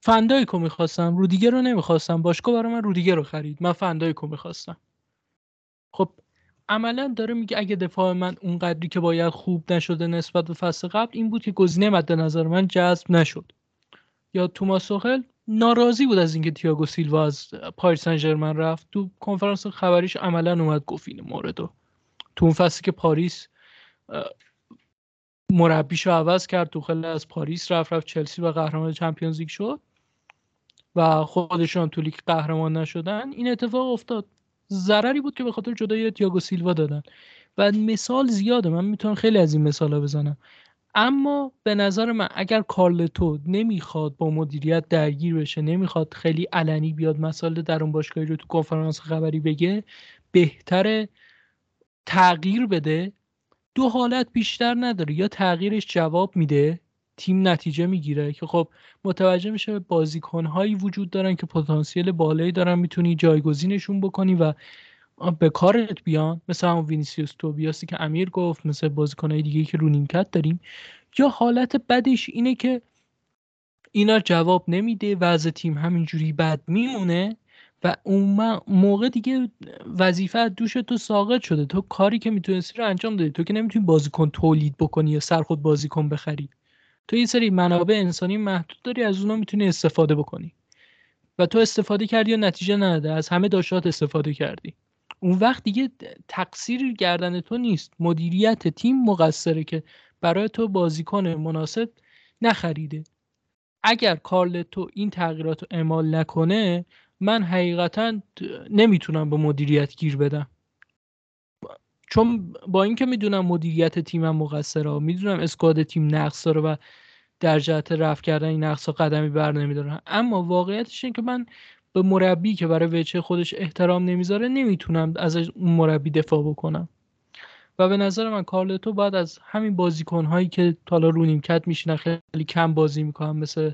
فندایکو می‌خواستم. رودیگر رو نمی‌خواستم. باشگاه برای من رودیگر رو خرید. من فندایکو می‌خواستم. خب عملا داره میگه اگه دفاع من اون قدری که باید خوب نشده نسبت به فصل قبل این بود که گزینه مد نظر من جذب نشد. یا توماس توخل ناراضی بود از اینکه تییاگو سیلوا از پاریس سن ژرمن رفت. تو کنفرانس خبریش عملا اومد گفت این موردو. تو اون فصلی که پاریس مربیشو عوض کرد توخل از پاریس رفت رفت چلسی و قهرمان چمپیونز لیگ شد. و خودشون تو لیگ قهرمان نشدن. این اتفاق افتاد. ضرری بود که به خاطر جدایی تییاگو سیلوا دادن. و مثال زیاده. من می‌تونم خیلی از این مثال ها بزنم. اما به نظر من اگر کارلتو نمی‌خواد با مدیریت درگیر بشه نمی‌خواد خیلی علنی بیاد مسائل درون باشگاهی رو تو کنفرانس خبری بگه بهتره تغییر بده. دو حالت بیشتر نداره یا تغییرش جواب میده تیم نتیجه می‌گیره که خب متوجه میشه بازیکنهایی وجود دارن که پتانسیل بالایی دارن می‌تونی جایگزینشون بکنی و به کارت بیان. مثل همون وینیسیوس توبیاسی که امیر گفت مثل بازیکنهای دیگه که رو نیمکت داریم. یا حالت بدش اینه که اینا جواب نمیده وضع تیم همینجوری بد میمونه و اون موقع دیگه وظیفه دوش تو ساقط شده. تو کاری که می‌تونستی رو انجام دادی. تو که نمی‌تونی بازیکن تولید بکنی یا سر خود بازیکن بخری. تو یه سری منابع انسانی محدود داری از اونا می‌تونی استفاده بکنی. و تو استفاده کردی و نتیجه نداده. از همه داشتات استفاده کردی. اون وقت دیگه تقصیر گردن تو نیست. مدیریت تیم مقصره که برای تو بازیکن مناسب نخریده. اگر کارل تو این تغییرات رو اعمال نکنه من حقیقتا نمی‌تونم به مدیریت گیر بدم. چون با اینکه می‌دونم مدیریت تیمم مقصره می‌دونم اسکواد تیم نقص داره و در جهت رفع کردن این نقص قدمی بر نمیدارم اما واقعیتش اینه که من به مربی که برای وجه خودش احترام نمی‌ذاره نمی‌تونم از اون مربی دفاع بکنم. و به نظر من کارلتو باید از همین بازیکن هایی که تالا رو نیمکت میشینن خیلی کم بازی می‌کنن مثل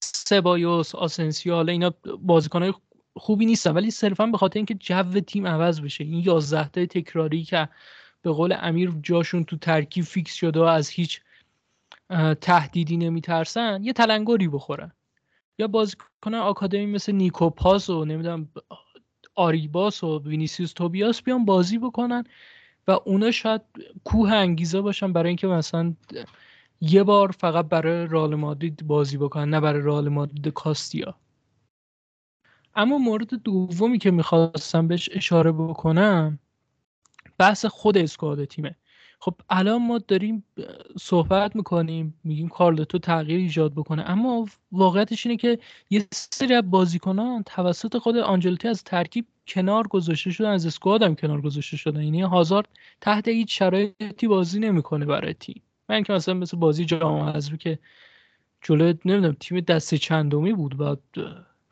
سبایوس آسنسیو حالا اینا بازیکن های خوبی نیستن ولی صرفا به خاطر اینکه جو تیم عوض بشه این 11 تا تکراری که به قول امیر جاشون تو ترکیب فیکس شده و از هیچ تهدیدی نمیترسن یه تلنگری بخورن. یا بازیکن آکادمی مثل نیکو پاس و نمی‌دونم آریباس و وینیسیوس توبیاس بیان بازی بکنن و اونا شاید کوه انگیزه باشن برای اینکه مثلا یه بار فقط برای رال مادرید بازی بکنن نه برای رال مادرید کاستیا. اما مورد دومی که می‌خواستم بهش اشاره بکنم بحث خود اسکواد تیمه. خب الان ما داریم صحبت می‌کنیم میگیم کارلتو تغییر ایجاد بکنه. اما واقعیتش اینه که یه سری از بازیکنان توسط خود آنجلتی از ترکیب کنار گذاشته شدن از اسکواد هم کنار گذاشته شدن. یعنی هازارد تحت هیچ شرایطی بازی نمی‌کنه برای تیم. من که مثلا مثل بازی جام حذفی که جلو نمی‌دونم تیم دست چندمی بود و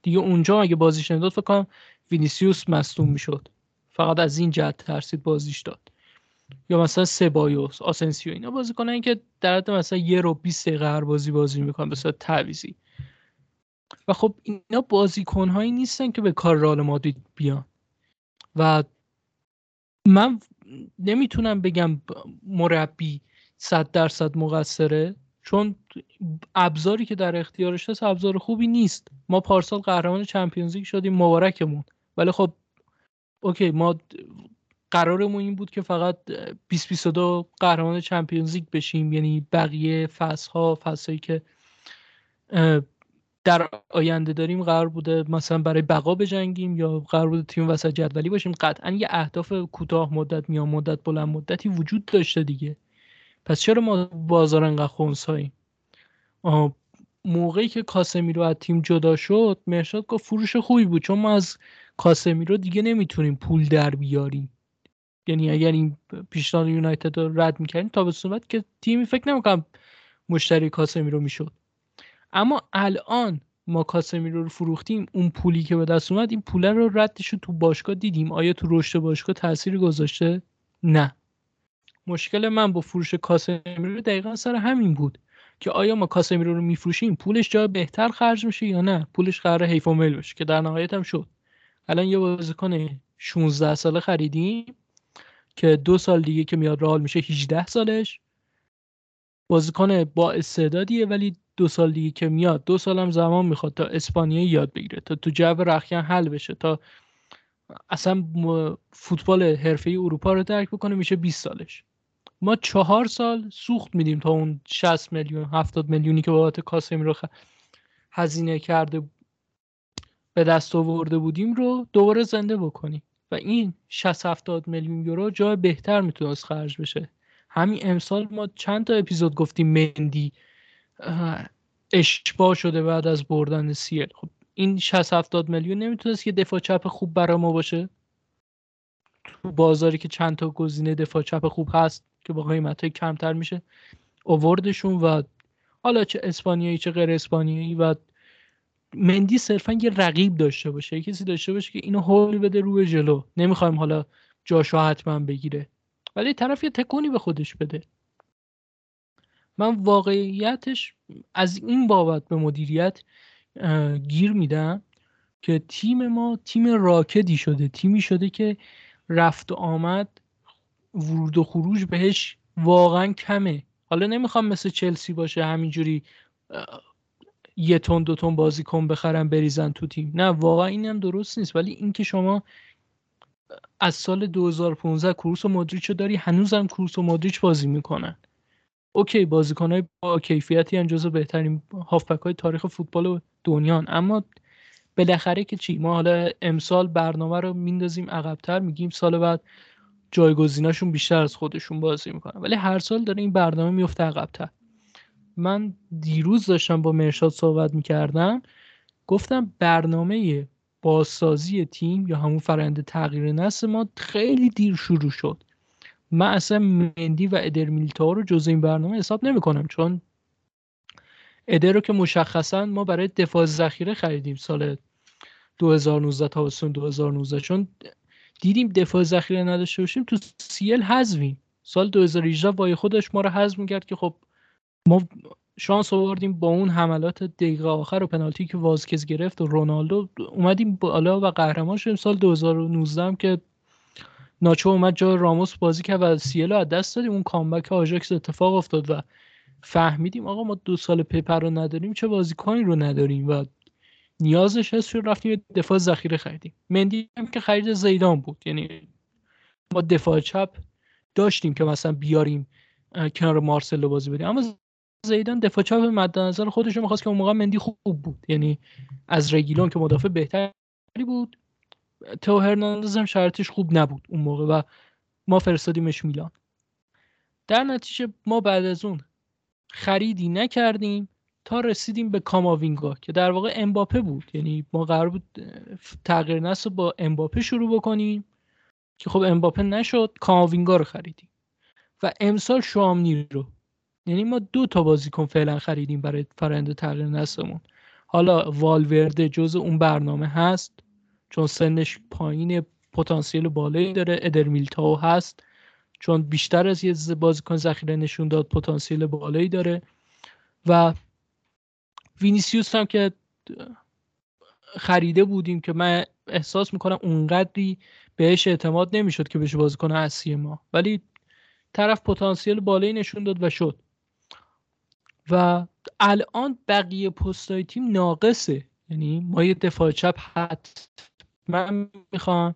دیگه اونجا اگه بازیش نمی‌داد فکر کنم وینیسیوس مصدوم می‌شد. فقط از این جهت ترسید بازیش داد. یا مثلا سبایوس آسنسیو اینا بازی کنن که در حد مثلا یه رو 20 دقیقه هر بازی بازی می‌کنن به صورت تعویزی و خب اینا بازیکن هایی نیستن که به کار رال مادرید بیان. و من نمی‌تونم بگم مربی صد درصد مقصره چون ابزاری که در اختیارش هست ابزار خوبی نیست. ما پارسال قهرمان چمپیونز لیگ شدیم مبارکمون. ولی خب اوکی ما قرارمون این بود که فقط 2022 قهرمان چمپیونز لیگ بشیم. یعنی بقیه فصل ها که در آینده داریم قرار بوده مثلا برای بقا بجنگیم یا قرار بوده تیم وسط جدولی باشیم. قطعا یه اهداف کوتاه مدت میان مدت بلند مدتی وجود داشته دیگه. پس چرا ما بازار انقدر خونساییم؟ موقعی که کاسمیرو از تیم جدا شد مرشاد گفت فروش خوبی بود. چون ما از کاسمیرو دیگه نمی‌تونیم پول در بیاریم. یعنی اگر این پیشنهاد یونایتد رو رد می‌کردیم تا به صورت که تیمی فکر نمی‌کنم مشتری کاسمیرو می‌شد. اما الان ما کاسمیرو رو فروختیم اون پولی که به دست اومد این پول رو ردش رو تو باشگاه دیدیم. آیا تو رشد باشگاه تاثیر گذاشته؟ نه. مشکل من با فروش کاسمیرو دقیقا سر همین بود که آیا ما کاسمیرو رو میفروشیم پولش جا بهتر خرج میشه یا نه؟ پولش قرار حیف و میل بشه که در نهایت هم شد. الان یه بازیکن 16 ساله خریدیم. که دو سال دیگه که میاد رال میشه 18 سالش. بازیکن با استعدادیه ولی دو سال دیگه که میاد دو سالم زمان می‌خواد تا اسپانیایی یاد بگیره تا تو جو رخیان حل بشه تا اصلا فوتبال حرفه اروپا رو درک بکنه میشه 20 سالش. ما چهار سال سوخت میدیم تا اون 60 میلیون 70 میلیونی که بابت کاسمی رو هزینه کرده به دست آورده بودیم رو دوباره زنده بکنیم. و این 60 70 میلیون یورو جای بهتر می‌تونست خرج بشه. همین امسال ما چند تا اپیزود گفتیم مندی اشتباه شده بعد از بردن سیل. خب این 60 70 میلیون نمی‌تونست یه دفاع چپ خوب برای ما باشه؟ تو بازاری که چند تا گزینه دفاع چپ خوب هست که با قیمت های کمتر میشه اووردشون و حالا چه اسپانیایی چه غیر اسپانیایی و مندی صرفا یه رقیب داشته باشه کسی داشته باشه که اینو هول بده روی جلو. نمی‌خوایم حالا جاشو حتما بگیره. ولی طرف یه تکونی به خودش بده. من واقعیتش از این بابت به مدیریت گیر میدم که تیم ما تیم راکدی شده. تیمی شده که رفت و آمد ورود و خروج بهش واقعا کمه. حالا نمی‌خوام مثل چلسی باشه همینجوری یه تون دو تون بازیکن بخرن بریزن تو تیم. نه واقعا اینم درست نیست. ولی اینکه شما از سال 2015 کروس و مدریچ رو داری هنوزم کروس و مدریچ بازی می‌کنن. اوکی بازیکنهای با کیفیتی هم جزو بهترین هافبک های تاریخ فوتبال دنیا اما بالاخره که چی؟ ما حالا امسال برنامه رو میندازیم عقبتر میگیم سال بعد جایگزیناشون بیشتر از خودشون بازی می‌کنن. ولی هر سال داره این برنامه میفته عقبتر. من دیروز داشتم با مرشاد صحبت می‌کردم گفتم برنامه بازسازی تیم یا همون فرنده تغییر نسل ما خیلی دیر شروع شد. من اصلا مندی و ادر میلتا رو جز این برنامه حساب نمی کنم چون ادر رو که مشخصا ما برای دفاع ذخیره خریدیم سال 2019 تا 2019 چون دیدیم دفاع ذخیره نداشته باشیم تو سیل حذفیم. سال 2018 وای خودش ما رو حذف می‌کرد که خب ما شانس آوردیم با اون حملات دقیقه آخر و پنالتی که وازکز گرفت و رونالدو اومدیم بالا و قهرمان شدیم. سال 2019 هم که ناچو اومد جا راموس بازی کرد و سیل از دست دادیم. اون کامبک آژاکس اتفاق افتاد و فهمیدیم آقا ما دو سال پیپر رو نداریم چه بازیکنی رو نداریم؟ و نیازش هست شد رفتیم دفاع ذخیره خریدیم. مندی هم که خرید زیدان بود. یعنی ما دفاع چپ داشتیم که مثلا بیاریم کنار مارسلو بازی بدیم. اما زیدان دفاع چپ مد نظر خودش می‌خواست که اون موقع مندی خوب بود. یعنی از رگیلون که مدافع بهتری بود تو هرناندز هم شرطش خوب نبود اون موقع و ما فرستادیمش میلان. در نتیجه ما بعد از اون خریدی نکردیم تا رسیدیم به کاماوینگا که در واقع امباپه بود. یعنی ما قرار بود تغییر نسل با امباپه شروع بکنیم که خب امباپه نشد کاماوینگا رو خریدیم. و امسال شامنی رو یعنی ما دو تا بازیکن فعلا خریدیم برای فرند تغییر نسلمون. حالا والورده جز اون برنامه هست چون سنش پایین پتانسیل بالایی داره ادر میلتاو هست چون بیشتر از یه بازیکن ذخیره نشون داد پتانسیل بالایی داره. و وینیسیوس هم که خریده بودیم که من احساس می‌کنم اونقدری بهش اعتماد نمی‌شد که بشه بازیکن اصلی ما. ولی طرف پتانسیل بالایی نشون داد و شد. و الان بقیه پستای تیم ناقصه. یعنی ما یه دفاع چپ من می‌خوام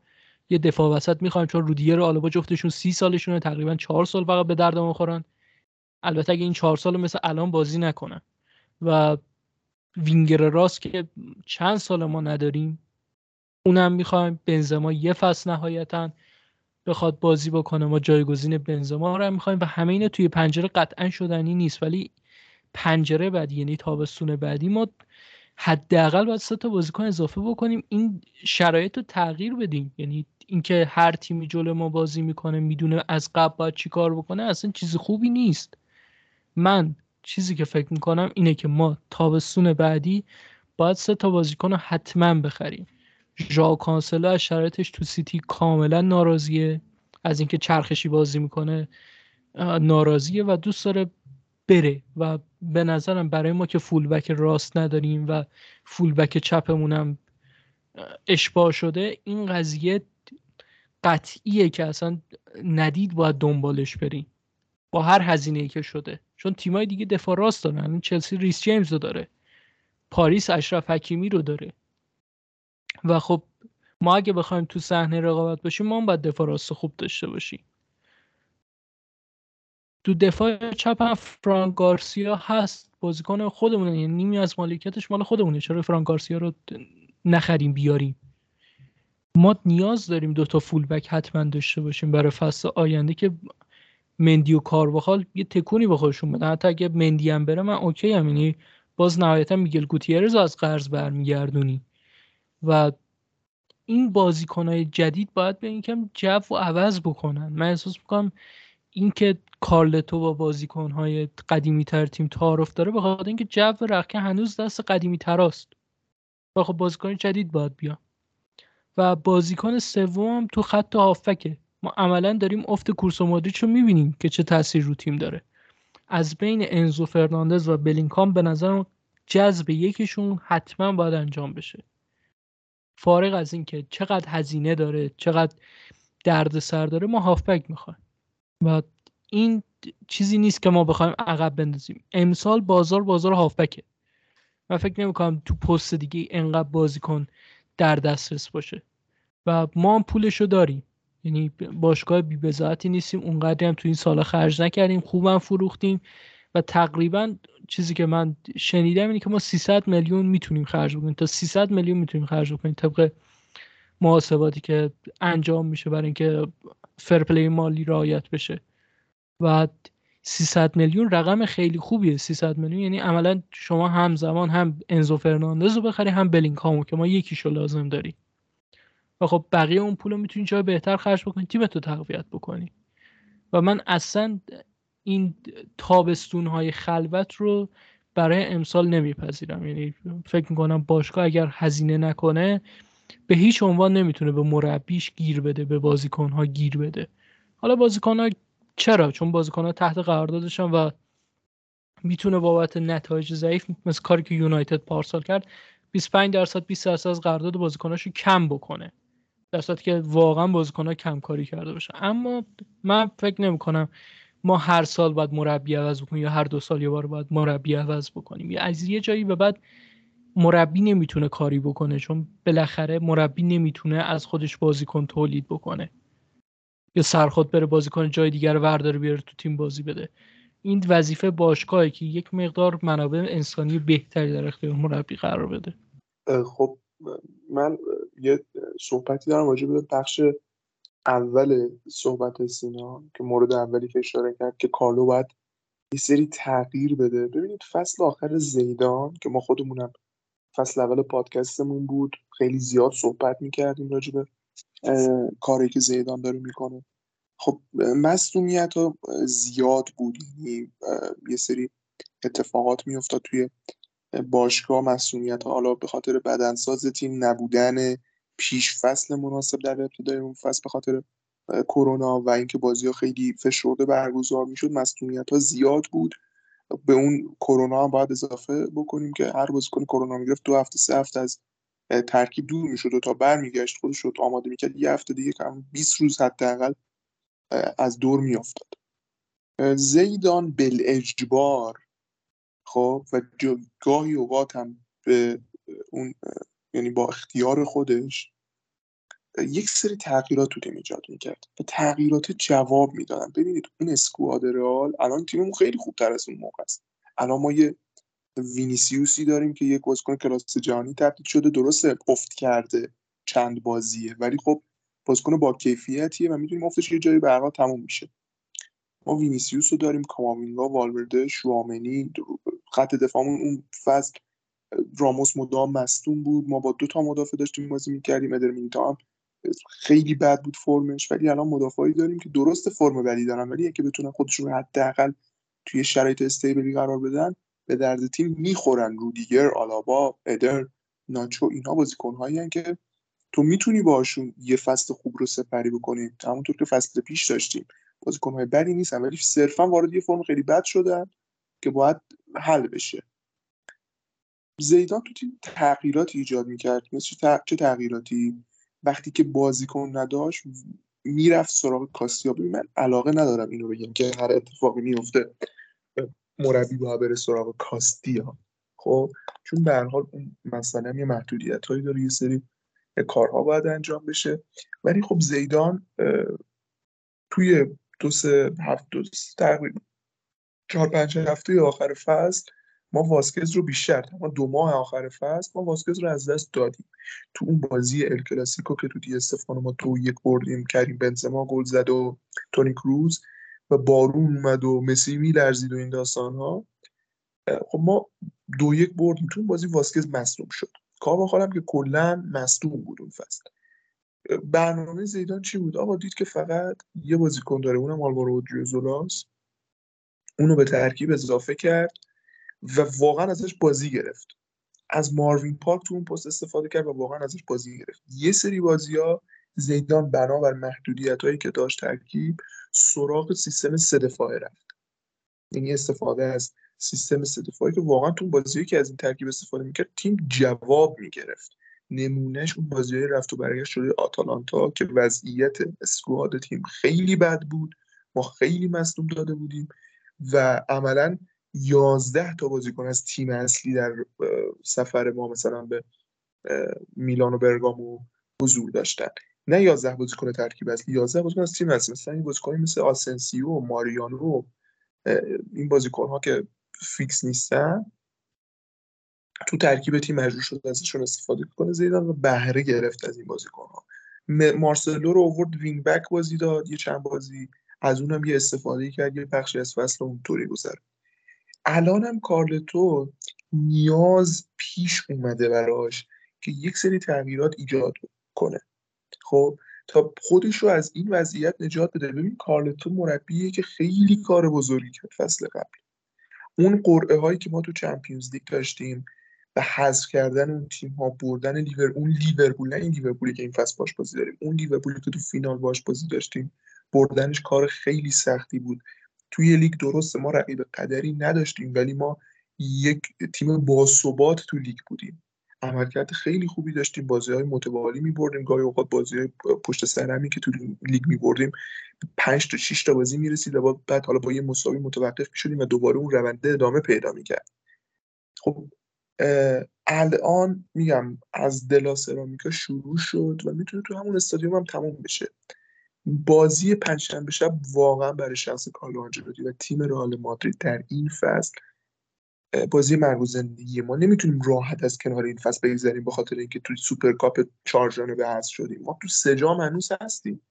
یه دفاع وسط می‌خوایم چون رودیه رو آلبا جفتشون سی سالشونه تقریبا چهار سال فقط به درد می‌خورن. البته اگه این چهار سال مثل الان بازی نکنن. و وینگر راست که چند سال ما نداریم اونم می‌خوایم. بنزما یه فصل نهایتا بخواد بازی بکنه. ما جایگزین بنزما رو هم می‌خوایم. و همه اینه توی پنجره قطعا شدنی نیست. ولی پنجره بعدی یعنی تابستون بعدی ما حداقل باید سه تا بازیکن اضافه بکنیم. این شرایط رو تغییر بدیم. یعنی اینکه هر تیمی جلو ما بازی می‌کنه می‌دونه از قبل باید چی کار بکنه اصلا چیز خوبی نیست. من چیزی که فکر می‌کنم اینه که ما تابستون بعدی باید سه تا بازیکن رو حتما بخریم. ژاو کانسلو از شرایطش تو سیتی کاملا ناراضیه. از اینکه چرخشی بازی می‌کنه ناراضیه و دوست داره بره و به نظرم برای ما که فولبک راست نداریم و فولبک چپمونم اشباه شده این قضیه قطعیه که اصلا ندید باید دنبالش بریم. با هر هزینه که شده. چون تیمای دیگه دفاع راست دارن. چلسی ریس جیمز رو داره. پاریس اشرف حکیمی رو داره. و خب ما اگه بخوایم تو صحنه رقابت باشیم ما هم باید دفاع راست خوب داشته باشیم. تو دفاع چپ هم فرانک گارسیا هست بازیکن خودمونه یعنی نیمی از مالکیتش مال خودمونه. چرا فرانک گارسیا رو نخریم بیاریم؟ ما نیاز داریم دوتا فول بک حتما داشته باشیم برای فصل آینده که مندی و کارواخال یه تکونی به خودشون بدن. حتی اگه مندی هم بره من اوکی هم. یعنی باز نهایتا میگل گوتیرز از قرض برمیگردونی. و این بازیکنهای جدید باید به این کم جو و عوض بکنن. من احساس می‌کنم اینکه کارلتو با بازیکنهای قدیمی تر تیم تعارف داره به خاطر اینکه جو رختکن هنوز دست قدیمی تراست و خب بازیکن جدید باید بیان و بازیکن سوم تو خط هافکه. ما عملا داریم افت کروس رو می‌بینیم که چه تاثیر رو تیم داره. از بین انزو فرناندز و بلینگام به نظر جذب یکیشون حتما باید انجام بشه. فارغ از اینکه چقدر هزینه داره چقدر درد سر داره ما هافبک می‌خوایم. و این چیزی نیست که ما بخوایم عقب بندازیم. امسال بازار بازار هافبکه. من فکر نمی‌کنم تو پست دیگه انقدر بازیکن در دسترس باشه. و ما هم پولشو داریم. یعنی باشگاه بی نیستیم. اونقدری هم تو این سالا خرج نکردیم. خوبم فروختیم. و تقریبا چیزی که من شنیدم اینه که ما 300 میلیون می‌تونیم خرج بکنیم. تا 300 میلیون می‌تونیم خرج بکنیم طبق محاسباتی که انجام میشه برای اینکه fair play مالی رعایت بشه. و 300 میلیون رقم خیلی خوبیه. 300 میلیون یعنی عملا شما همزمان هم انزو فرناندز رو بخری هم بلینگامو که ما یکیشو لازم داریم. و خب بقیه اون پول رو می‌تونی جای بهتر خرج بکنی تیمتو تقویت بکنی. و من اصلا این تابستون های خلوت رو برای امسال نمیپذیرم. یعنی فکر می‌کنم باشگاه اگر هزینه نکنه به هیچ عنوان نمی‌تونه به مربیش گیر بده به بازیکن ها گیر بده. حالا بازیکن ها چرا؟ چون بازیکن ها تحت قراردادشن و می‌تونه بابت نتایج ضعیف مثل کاری که یونایتد پارسال کرد 25 درصد 20 درصد از قرارداد بازیکناشو کم بکنه. در صورتی که واقعا بازیکن کم کاری کرده باشه اما من فکر نمی کنم ما هر سال باید مربی عوض بکنیم یا هر دو سال یه بار باید مربی عوض بکنیم. یا از یه جایی به بعد مربی نمی‌تونه کاری بکنه چون بالاخره مربی نمی‌تونه از خودش بازیکن تولید بکنه. یا سرخود بره بازیکن جای دیگر رو ورداره بیاره تو تیم بازی بده. این وظیفه باشگاهی که یک مقدار منابع انسانی بهتری در اختیار مربی قرار بده. خب من یه صحبتی دارم راجع به بخش اول صحبت سینا که مورد اولی که اشاره کرد که کارلو باید یه سری تغییر بده. ببینید فصل آخر زیدان که ما خودمونم فصل اول پادکستمون بود خیلی زیاد صحبت می‌کردیم راجع به کاری که زیدان داره می‌کنه. خب مصومیت ها زیاد بود. یعنی یه سری اتفاقات میافتاد توی باشگاه مسئولیت حالا به خاطر بدنساز تیم نبودن پیش فصل مناسب در ابتدای اون فصل به خاطر کرونا و اینکه بازی ها خیلی فشرده برگزار می‌شد مسئولیت ها زیاد بود. به اون کرونا هم باید اضافه بکنیم که هر بازیکن کرونا می‌گرفت دو هفته سه هفته از ترکیب دور می‌شد و تا برمیگشت خودش رو آماده می‌کرد یه هفته دیگه کم 20 روز حداقل از دور میافتاد. زیدان بل اجبار خب و گاهی اوقات هم به اون یعنی با اختیار خودش یک سری تغییرات تو تیم ایجاد می‌کرد و تغییرات جواب می‌دادن. ببینید اون squad رئال الان تیممون خیلی خوبتر از اون موقع است. الان ما یه وینیسیوسی داریم که یک بازیکن کلاس جهانی تبدیل شده درسته افت کرده چند بازیه ولی خب بازیکن با کیفیتیه و می‌دونیم افتش یه جایی به تموم میشه. ما وینیسیوس رو داریم کاماوینگا والورده شوامنی خط دفاعمون اون فصل راموس مدام مستون بود. ما با دو تا مدافع داشتیم بازی می‌کردیم ادر هم خیلی بد بود فرمش ولی الان مدافعی داریم که درست فرم بدی دارن ولی اگه بتونن خودشون حداقل توی شرایط استیبلی قرار بدن به درد تیم می‌خورن. رودیگر آلابا ادر ناچو اینا بازیکنهایی که تو می‌تونی باشون یه فصل خوب رو سپری بکنی. همونطور که فصل پیش داشتیم. بازیکنهای بدی نیستن ولی صرفا وارد یه فرم خیلی بد شدن که باید حل بشه. زیدان تو تیم تغییرات ایجاد می‌کرد. مثل چه تغییراتی؟ وقتی که بازیکن نداشت می‌رفت سراغ کاستیا من علاقه ندارم اینو بگم که هر اتفاقی میفته مربی باید بره سراغ کاستیا خب چون به حال اون مثلا یه محدودیت هایی داره یه سری کارها باید انجام بشه. ولی خب زیدان توی دو سه هفت دو تقریبا چهار پنج هفته آخر فصل ما واسکز رو بیشتر ما دو ماه آخر فصل ما واسکز رو از دست دادیم. تو اون بازی ال کلاسیکو که تو دی استفانو ما تو یک بردیم کریم بنزما گل زد و تونی کروز و بارون اومد و مسی میلرزید و این داستان ها خب ما دو یک بردیم تو بازی واسکز مصدوم شد. کار بخورم که کلا مصدوم بود اون فصل. برنامه زیدان چی بود؟ آقا دید که فقط یه بازیکن داره اونم آلوارو جوزولاس. اونو به ترکیب اضافه کرد و واقعا ازش بازی گرفت. از ماروین پارک تو اون پست استفاده کرد و واقعا ازش بازی گرفت. یه سری بازی ها زیدان بنابر محدودیت هایی که داشت ترکیب سراغ سیستم سه دفاعه رفت. یعنی استفاده از سیستم سه دفاعی که واقعا تو بازی که از این ترکیب استفاده می‌کرد تیم جواب می‌گرفت. نمونهش اون بازی رفت و برگشت شده آتالانتا که وضعیت اسکواد تیم خیلی بد بود. ما خیلی مصدوم داده بودیم و عملا یازده تا بازیکن از تیم اصلی در سفر ما مثلا به میلان و برگامو حضور داشتن. نه 11 بازیکن ترکیب اصلی 11 بازیکن از تیم اصلی مثلا این بازیکنی مثل آسنسیو و ماریانو این بازیکن ها که فیکس نیستن تو ترکیب تیم مجبور شد ازشون استفاده کنه. زیدان و بهره گرفت از این بازیکن ها مارسلو رو آورد wing back بازی داد یه چند بازی. از اونم یه استفاده کرد یه بخشی از فصل اونطوری گذر الانم کارلتو نیاز پیش اومده براش که یک سری تغییرات ایجاد کنه. خب تا خودش رو از این وضعیت نجات بده. ببین کارلتو مربیه که خیلی کار بزرگی کرد فصل قبل. اون قرعه هایی که ما تو چمپیونز لیگ داشتیم و حذف کردن اون تیم ها بردن لیور اون لیورپول نه این لیورپولی که این فصل باش بازی داریم اون لیورپولی که تو فینال باش بازی داشتیم بردنش کار خیلی سختی بود. توی لیگ درسته ما رقیب قدری نداشتیم ولی ما یک تیم باثبات تو لیگ بودیم. عملکرد خیلی خوبی داشتیم. بازی های متوالی می بردیم گاهی اوقات بازی های پشت سر که تو لیگ می بردیم پنج تا 6 تا بازی می‌رسید و بعد حالا با یه مساوی متوقف شدیم و دوباره اون رونده ادامه پیدا می‌کرد. خب الان میگم از د لا سرامیکا شروع شد و می‌تونه تو همون استادیوم هم تموم بشه. بازی پنجشنبه شب واقعا برای شخص کارلو آنچلوتی و تیم رئال مادرید در این فصل بازی مرگ زندگی ما. نمی‌تونیم راحت از کنار این فصل بگذریم به خاطر اینکه توی سوپرکاپ چهار جانبه هست شدیم. ما تو سه جام هنوز هستیم.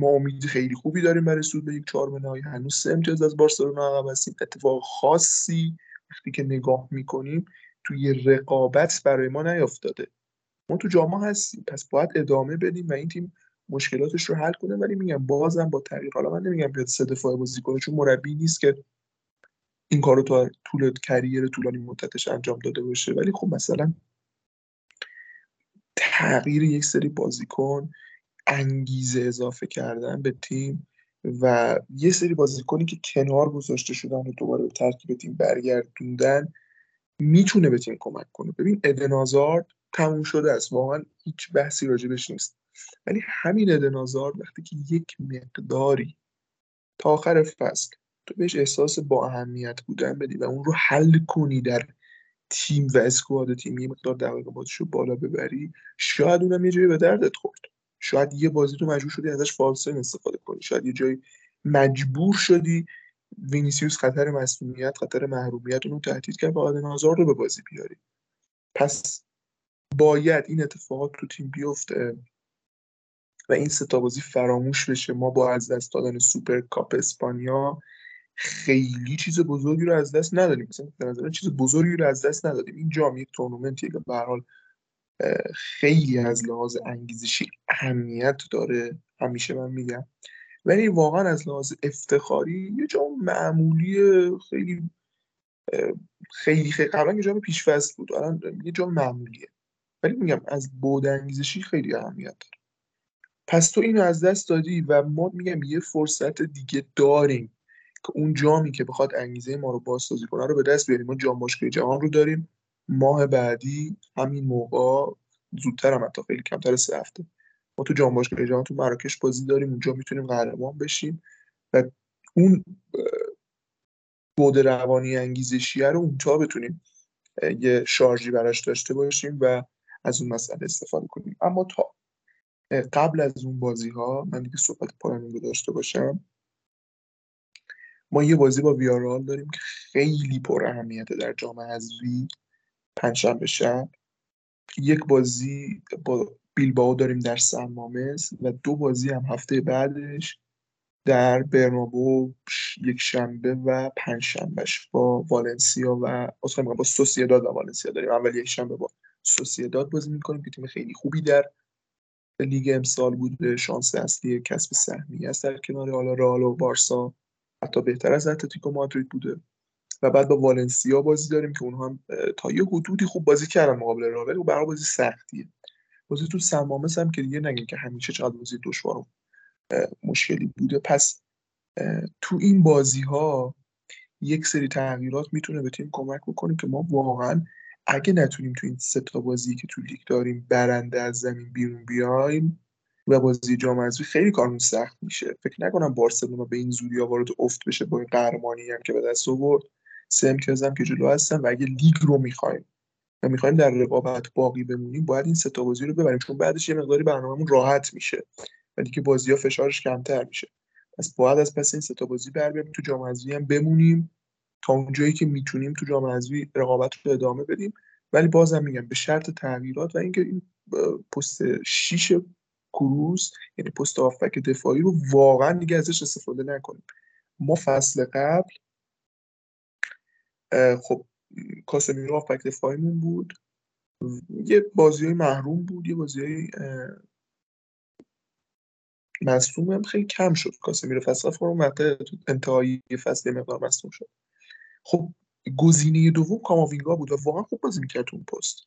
ما امید خیلی خوبی داریم برای سود به یک چهارم نهایی. هنوز سه امتیاز از بارسلونا عقب هستیم. اتفاق خاصی وقتی که نگاه می‌کنیم توی رقابت برای ما نیافتاده. ما تو جاما هستیم. پس باید ادامه بدیم و این تیم مشکلاتش رو حل کنه. ولی میگم بازم با تغییر. حالا من نمیگم بیاد سه بازی کنه چون مربی نیست که این کارو تا طول کریر طولانی مدتش انجام داده باشه. ولی خب مثلا تغییر یک سری بازیکن انگیزه اضافه کردن به تیم و یه سری بازیکنی که کنار گذاشته شدن و دوباره به ترکیب تیم برگردوندن می‌تونه به تیم کمک کنه. ببین ادن آزارد تموم شده است. واقعا هیچ بحثی راجبش نیست. ولی همین ادن آزارد وقتی که یک مقداری تا آخر فصل تو بهش احساس با اهمیت بودن بدی و اون رو حل کنی در تیم و squad تیم یه مقدار دقیقه بازیش رو بالا ببری. شاید اونم یه جایی به دردت خورد. شاید یه بازی تو مجبور شدی ازش false nine استفاده کنی. شاید یه جایی مجبور شدی وینیسیوس خطر مسئولیت خطر محرومیت اونو تهدید کرد و ادن هازارد رو به بازی بیاری. پس باید این اتفاقات تو تیم بیفته و این ستا بازی فراموش بشه. ما با از دست دادن سوپر کاپ اسپانیا خیلی چیز بزرگی رو از دست ندادیم. مثلا به نظر چیز بزرگی رو از دست ندادیم. این جام یک تورنمنتیه که به حال خیلی از لحاظ انگیزشی اهمیت داره. همیشه من میگم. ولی واقعا از لحاظ افتخاری یه جام معمولی خیلی خیلی خیلی قبلا یه جام پیش بود. الان یه جام معمولیه. ولی میگم از بود انگیزشی خیلی اهمیت داره. پس تو اینو از دست دادی و ما میگم یه فرصت دیگه داریم. اون جامی که بخواد انگیزه ما رو بازسازی کنه رو به دست بیاریم. ما جام باشگاه جهان رو داریم. ماه بعدی همین موقع زودتر هم حتی خیلی کمتر سه هفته. ما تو جام باشگاه جهان تو مراکش بازی داریم. اونجا می‌تونیم قهرمان بشیم. و اون بود روانی انگیزشیه رو اونجا بتونیم یه شارژی براش داشته باشیم و از اون مسئله استفاده کنیم. اما تا قبل از اون بازی ها من دیگه صحبت پایانی رو داشته باشم. ما یه بازی با ویارال داریم که خیلی پر اهمیته در جام حذفی. پنجشنبه شب. یک بازی با بیلباو داریم در سمامس و دو بازی هم هفته بعدش در برنابو یک شنبه و پنج شنبهش با والنسیا و با سوسیداد و والنسیا داریم. اول یک شنبه با سوسیداد بازی می‌کنیم که تیم خیلی خوبی در لیگ امسال بوده. شانس اصلی کسب سهمی است در کنار حالا رئال و بارسا. حتی بهتر از اتلتیکو مادرید بوده. و بعد با والنسیا بازی داریم که اونها هم تا یه حدودی خوب بازی کردن مقابل رئال ولی برای بازی سختیه. بازی تو سمامس هم که دیگه نگیم که همیشه چقدر بازی دشوار مشکلی بوده. پس تو این بازی ها یک سری تغییرات می‌تونه به تیم کمک بکنه که ما واقعا اگه نتونیم تو این سه تا بازی که تو لیگ داریم برنده از زمین بیرون بیایم و بازی جام حذفی خیلی کارمون سخت میشه. فکر نکنم بارسلونا به این زودی وارد افت بشه با این قهرمانی هم که به دست آورد. سه امتیاز هم که جلو هستن و اگه لیگ رو می‌خوایم و می‌خوایم در رقابت باقی بمونیم باید این سه بازی رو ببریم. چون بعدش یه مقداری برنامه‌مون راحت میشه ولی که بازی ها فشارش کمتر میشه. پس باید از پس این سه بازی بر تو جام حذفی هم بمونیم تا اونجایی که می‌تونیم تو جام حذفی رقابت رو ادامه بدیم. ولی بازم میگم به شرط تغییرات و اینکه این پست 6 کروز یعنی پست آفک دفاعی رو واقعا دیگه ازش استفاده نکنیم. ما فصل قبل خب کاسمیرو آفک دفاعیمون بود. یه بازی محروم بود یه بازی مصوم هم خیلی کم شد. کاسمیرو فصل فرم انتهایی فصل مقدار مصوم شد. خب گزینه دوم کاماوینگا بود و واقعا خوب بازی می‌کرد اون پست.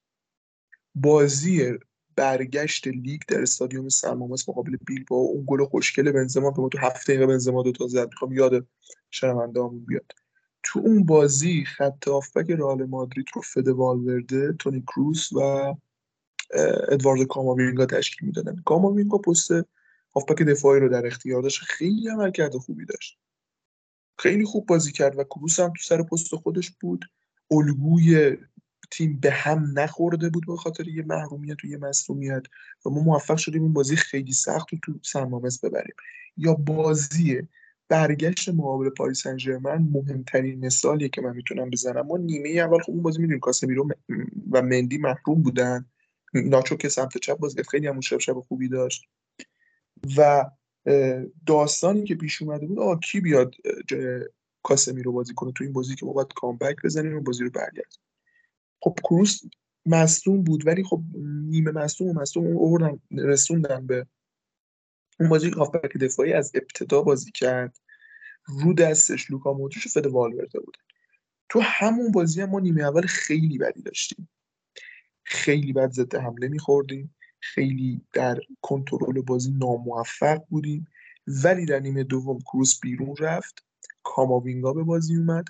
بازی برگشت لیگ در استادیوم سرمامس مقابل بیل با اون گل خوشگل بنزما که ما تو هفته دقیقه بنزما دو تا زد. می‌خوام یاد شنوندهامون بیاد. تو اون بازی خط آفبک رئال مادرید رو فد والورده تونی کروس و ادوارد کاماوینگا تشکیل می‌دادن. کاماوینگا پست هافبک دفاعی رو در اختیار داشت. خیلی عمل کرده خوبی داشت. خیلی خوب بازی کرد و کروس هم تو سر پست خودش بود. الگوی تیم به هم نخورده بود به خاطر یه محرومیت و یه مصومیت و ما موفق شدیم این بازی خیلی سخت رو تو سرمامس ببریم. یا بازی برگشت مقابل پاریس سن مهمترین مثالیه که من می‌تونم بزنم. ما نیمه اول خوب بازی می‌دونیم کاسمیرو و مندی محروم بودن. ناچو که سمت چپ بازی خیلی هم شب شب خوبی داشت. و داستانی که پیش اومده بود آقا کی بیاد کاسمیرو بازی کنه تو این بازی که ما باید کامبک بزنیم و بازی رو برگردیم. خب کروس مصدوم بود ولی خب نیمه مصدوم و مصدوم آوردن رسوندن به اون بازی هافبک دفاعی از ابتدا بازی کرد. رو دستش لوکا مودریچ و فد والورده بودن. تو همون بازی هم ما نیمه اول خیلی بدی داشتیم. خیلی بد ضد حمله میخوردیم. خیلی در کنترل بازی ناموفق بودیم. ولی در نیمه دوم کروس بیرون رفت. کاماوینگا به بازی اومد.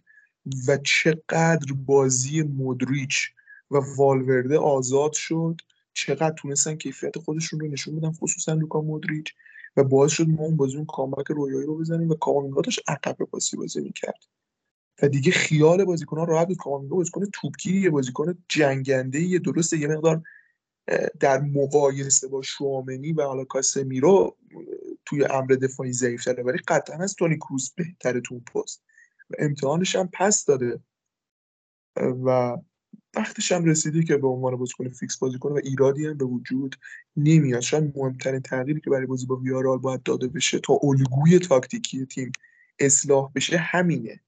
و چقدر بازی مودریچ و والورده آزاد شد چقدر تونستن کیفیت خودشون رو نشون بدن خصوصا لوکا مودریچ. و باعث شد ما اون بازی اون کامبک رویایی رو بزنیم و کاماوینگا داشت عقب بازی بازی می‌کرد. و دیگه خیال بازیکنان راحت بود کاماوینگا بازیکن توپگیری یه بازیکن جنگنده یه درسته یه مقدار در مقایسه با شوامنی و حالا کاسمیرو توی امر دفاعی ضعیفتره ولی قطعا از تونی کروز بهتره تو پست. امتحانش هم پس داده. و وقتش هم رسیدی که به عنوان بازیکن فیکس بازی کنه و ایرادی هم به وجود نمیاد. شاید مهمترین تغییری که برای بازی با ویارال باید داده بشه تا الگوی تاکتیکی تیم اصلاح بشه همینه.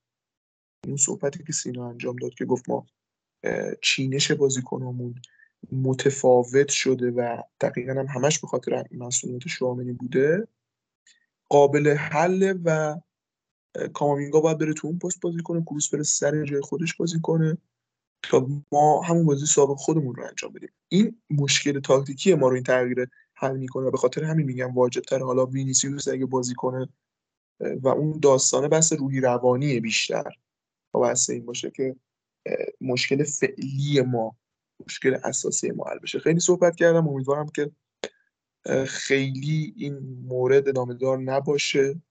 اون صحبتی که سینا انجام داد که گفت ما چینش بازیکنامون متفاوت شده و دقیقا هم همش به خاطر مسئولیت شوامنی بوده قابل حل و کامامینگا باید بره تو اون پست بازی کنه کروس بره سر جای خودش بازی کنه تا ما همون بازی سابق خودمون رو انجام بدیم. این مشکل تاکتیکی ما رو این تغییر حل می‌کنه به خاطر همین میگم واجب تر حالا وینیسیوس اگه بازی کنه و اون داستانه بحث روحی روانی بیشتر. و بحث این باشه که مشکل فعلی ما مشکل اساسی ما حل بشه. خیلی صحبت کردم امیدوارم که خیلی این مورد دار نباشه.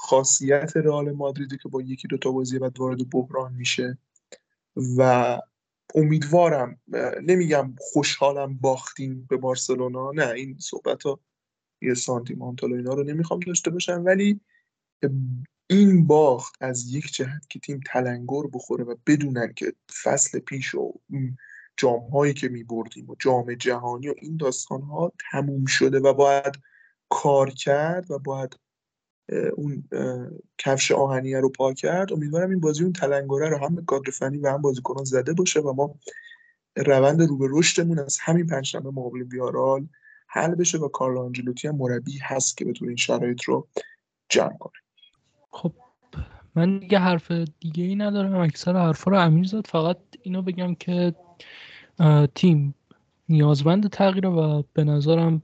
خاصیت رئال مادریدی که با یکی دو تا بازی بعد وارد بحران میشه. و امیدوارم نمیگم خوشحالم باختیم به بارسلونا نه این صحبت ها یه سانتیمانتال و اینا رو نمی‌خوام داشته باشم ولی این باخت از یک جهت که تیم تلنگر بخوره و بدونن که فصل پیش و جام هایی که می بردیم و جام جهانی و این داستان ها تموم شده و باید کار کرد و باید اون کفش آهنیه رو پا کرد. امیدوارم این بازی اون تلنگره رو هم کادر فنی و هم بازیکنان زده باشه و ما روند رو به رشدمون از همین پنجشنبه مقابل بیارال حل بشه و کارلو آنجلوتی هم مربی هست که بتونه این شرایط رو جمع کنه. خب من دیگه حرف دیگه ای ندارم. اکثر حرفا رو امیر زد. فقط اینو بگم که تیم نیازمند تغییر و به نظرم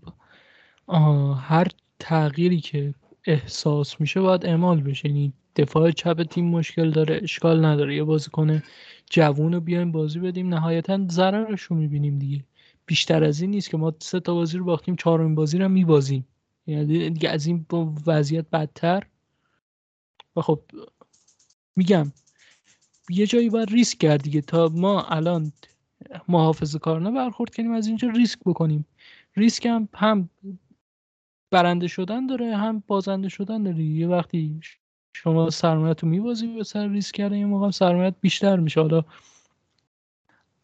هر تغییری که احساس میشه باید اعمال بشه. یعنی دفاع چپ تیم مشکل داره اشکال نداره. یه بازیکن جوون رو بیایم بازی بدیم. نهایتا ضررش رو می‌بینیم دیگه. بیشتر از این نیست که ما سه تا بازی رو باختیم چهارمین بازی رو میبازیم. یعنی دیگه از این وضعیت بدتر. و خب میگم یه جایی باید ریسک کرد دیگه. تا ما الان محافظ کارانه برخورد کنیم از اینجا ریسک بکنیم. ریسک هم هم برنده شدن داره هم بازنده شدن داره. یه وقتی شما سرمایت رو میبازی به سر ریسک کردن یه موقع سرمایت بیشتر میشه. حالا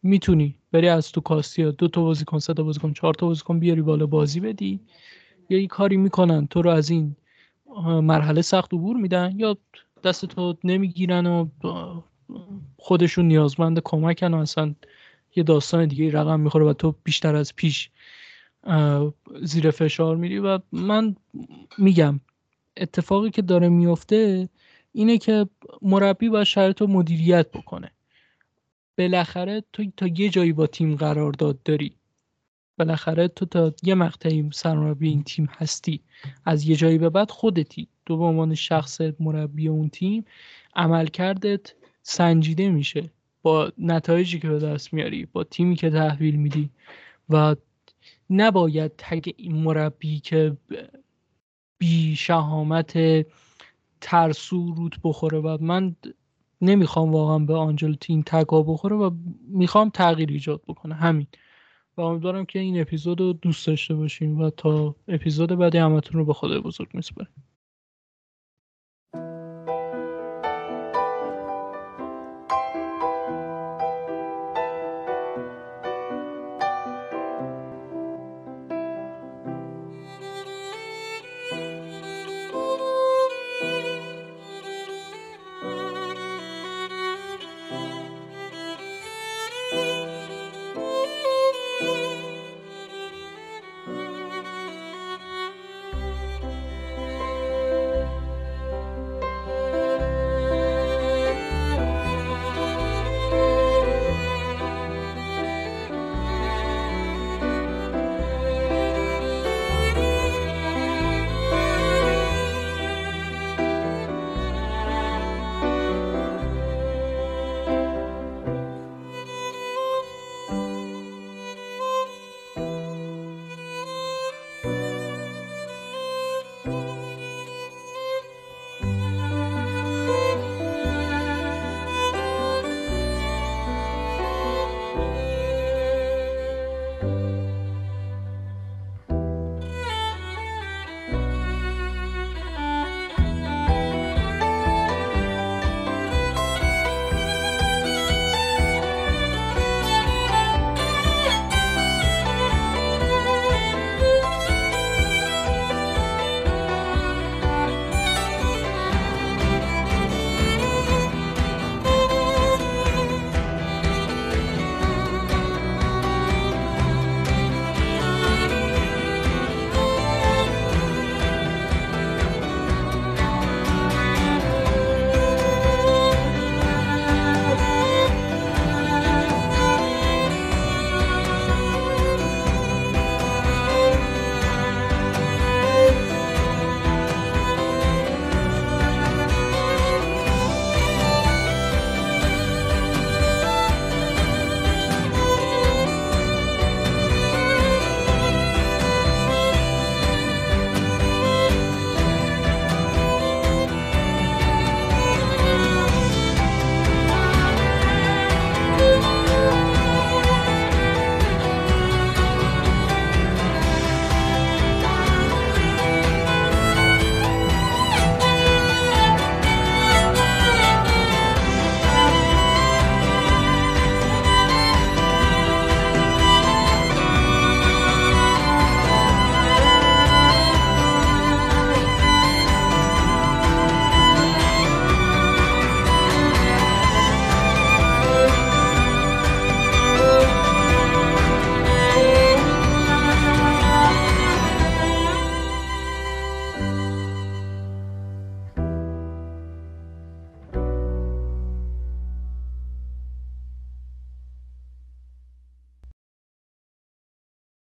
می‌تونی بری از تو کاستی دو تا بازی کن سه تا بازی کن چهار تا بازی کن بیاری بالا بازی بدی. یا یه کاری می‌کنن تو رو از این مرحله سخت عبور میدن یا دست تو نمی‌گیرن و خودشون نیازمند کمکن و اصلا یه داستان دیگه رقم می‌خوره و تو بیشتر از پیش زیر فشار میری و من میگم اتفاقی که داره میفته اینه که مربی باید شرط رو مدیریت بکنه. بالاخره تو تا یه جایی با تیم قرارداد داری. بالاخره تو تا یه مقطعی سرمربی این تیم هستی. از یه جایی به بعد خودتی. تو به عنوان شخص مربی اون تیم عملکردت سنجیده میشه. با نتایجی که به دست میاری با تیمی که تحویل میدی و نباید تگ این مربی که بی شهامت ترسو روت بخوره و من نمی‌خوام واقعا به آنجل تیم تگا بخوره و می‌خوام تغییر ایجاد بکنه. همین. و امیدوارم که این اپیزود رو دوست داشته باشیم و تا اپیزود بعدی همتون رو به خدای بزرگ میسپاریم.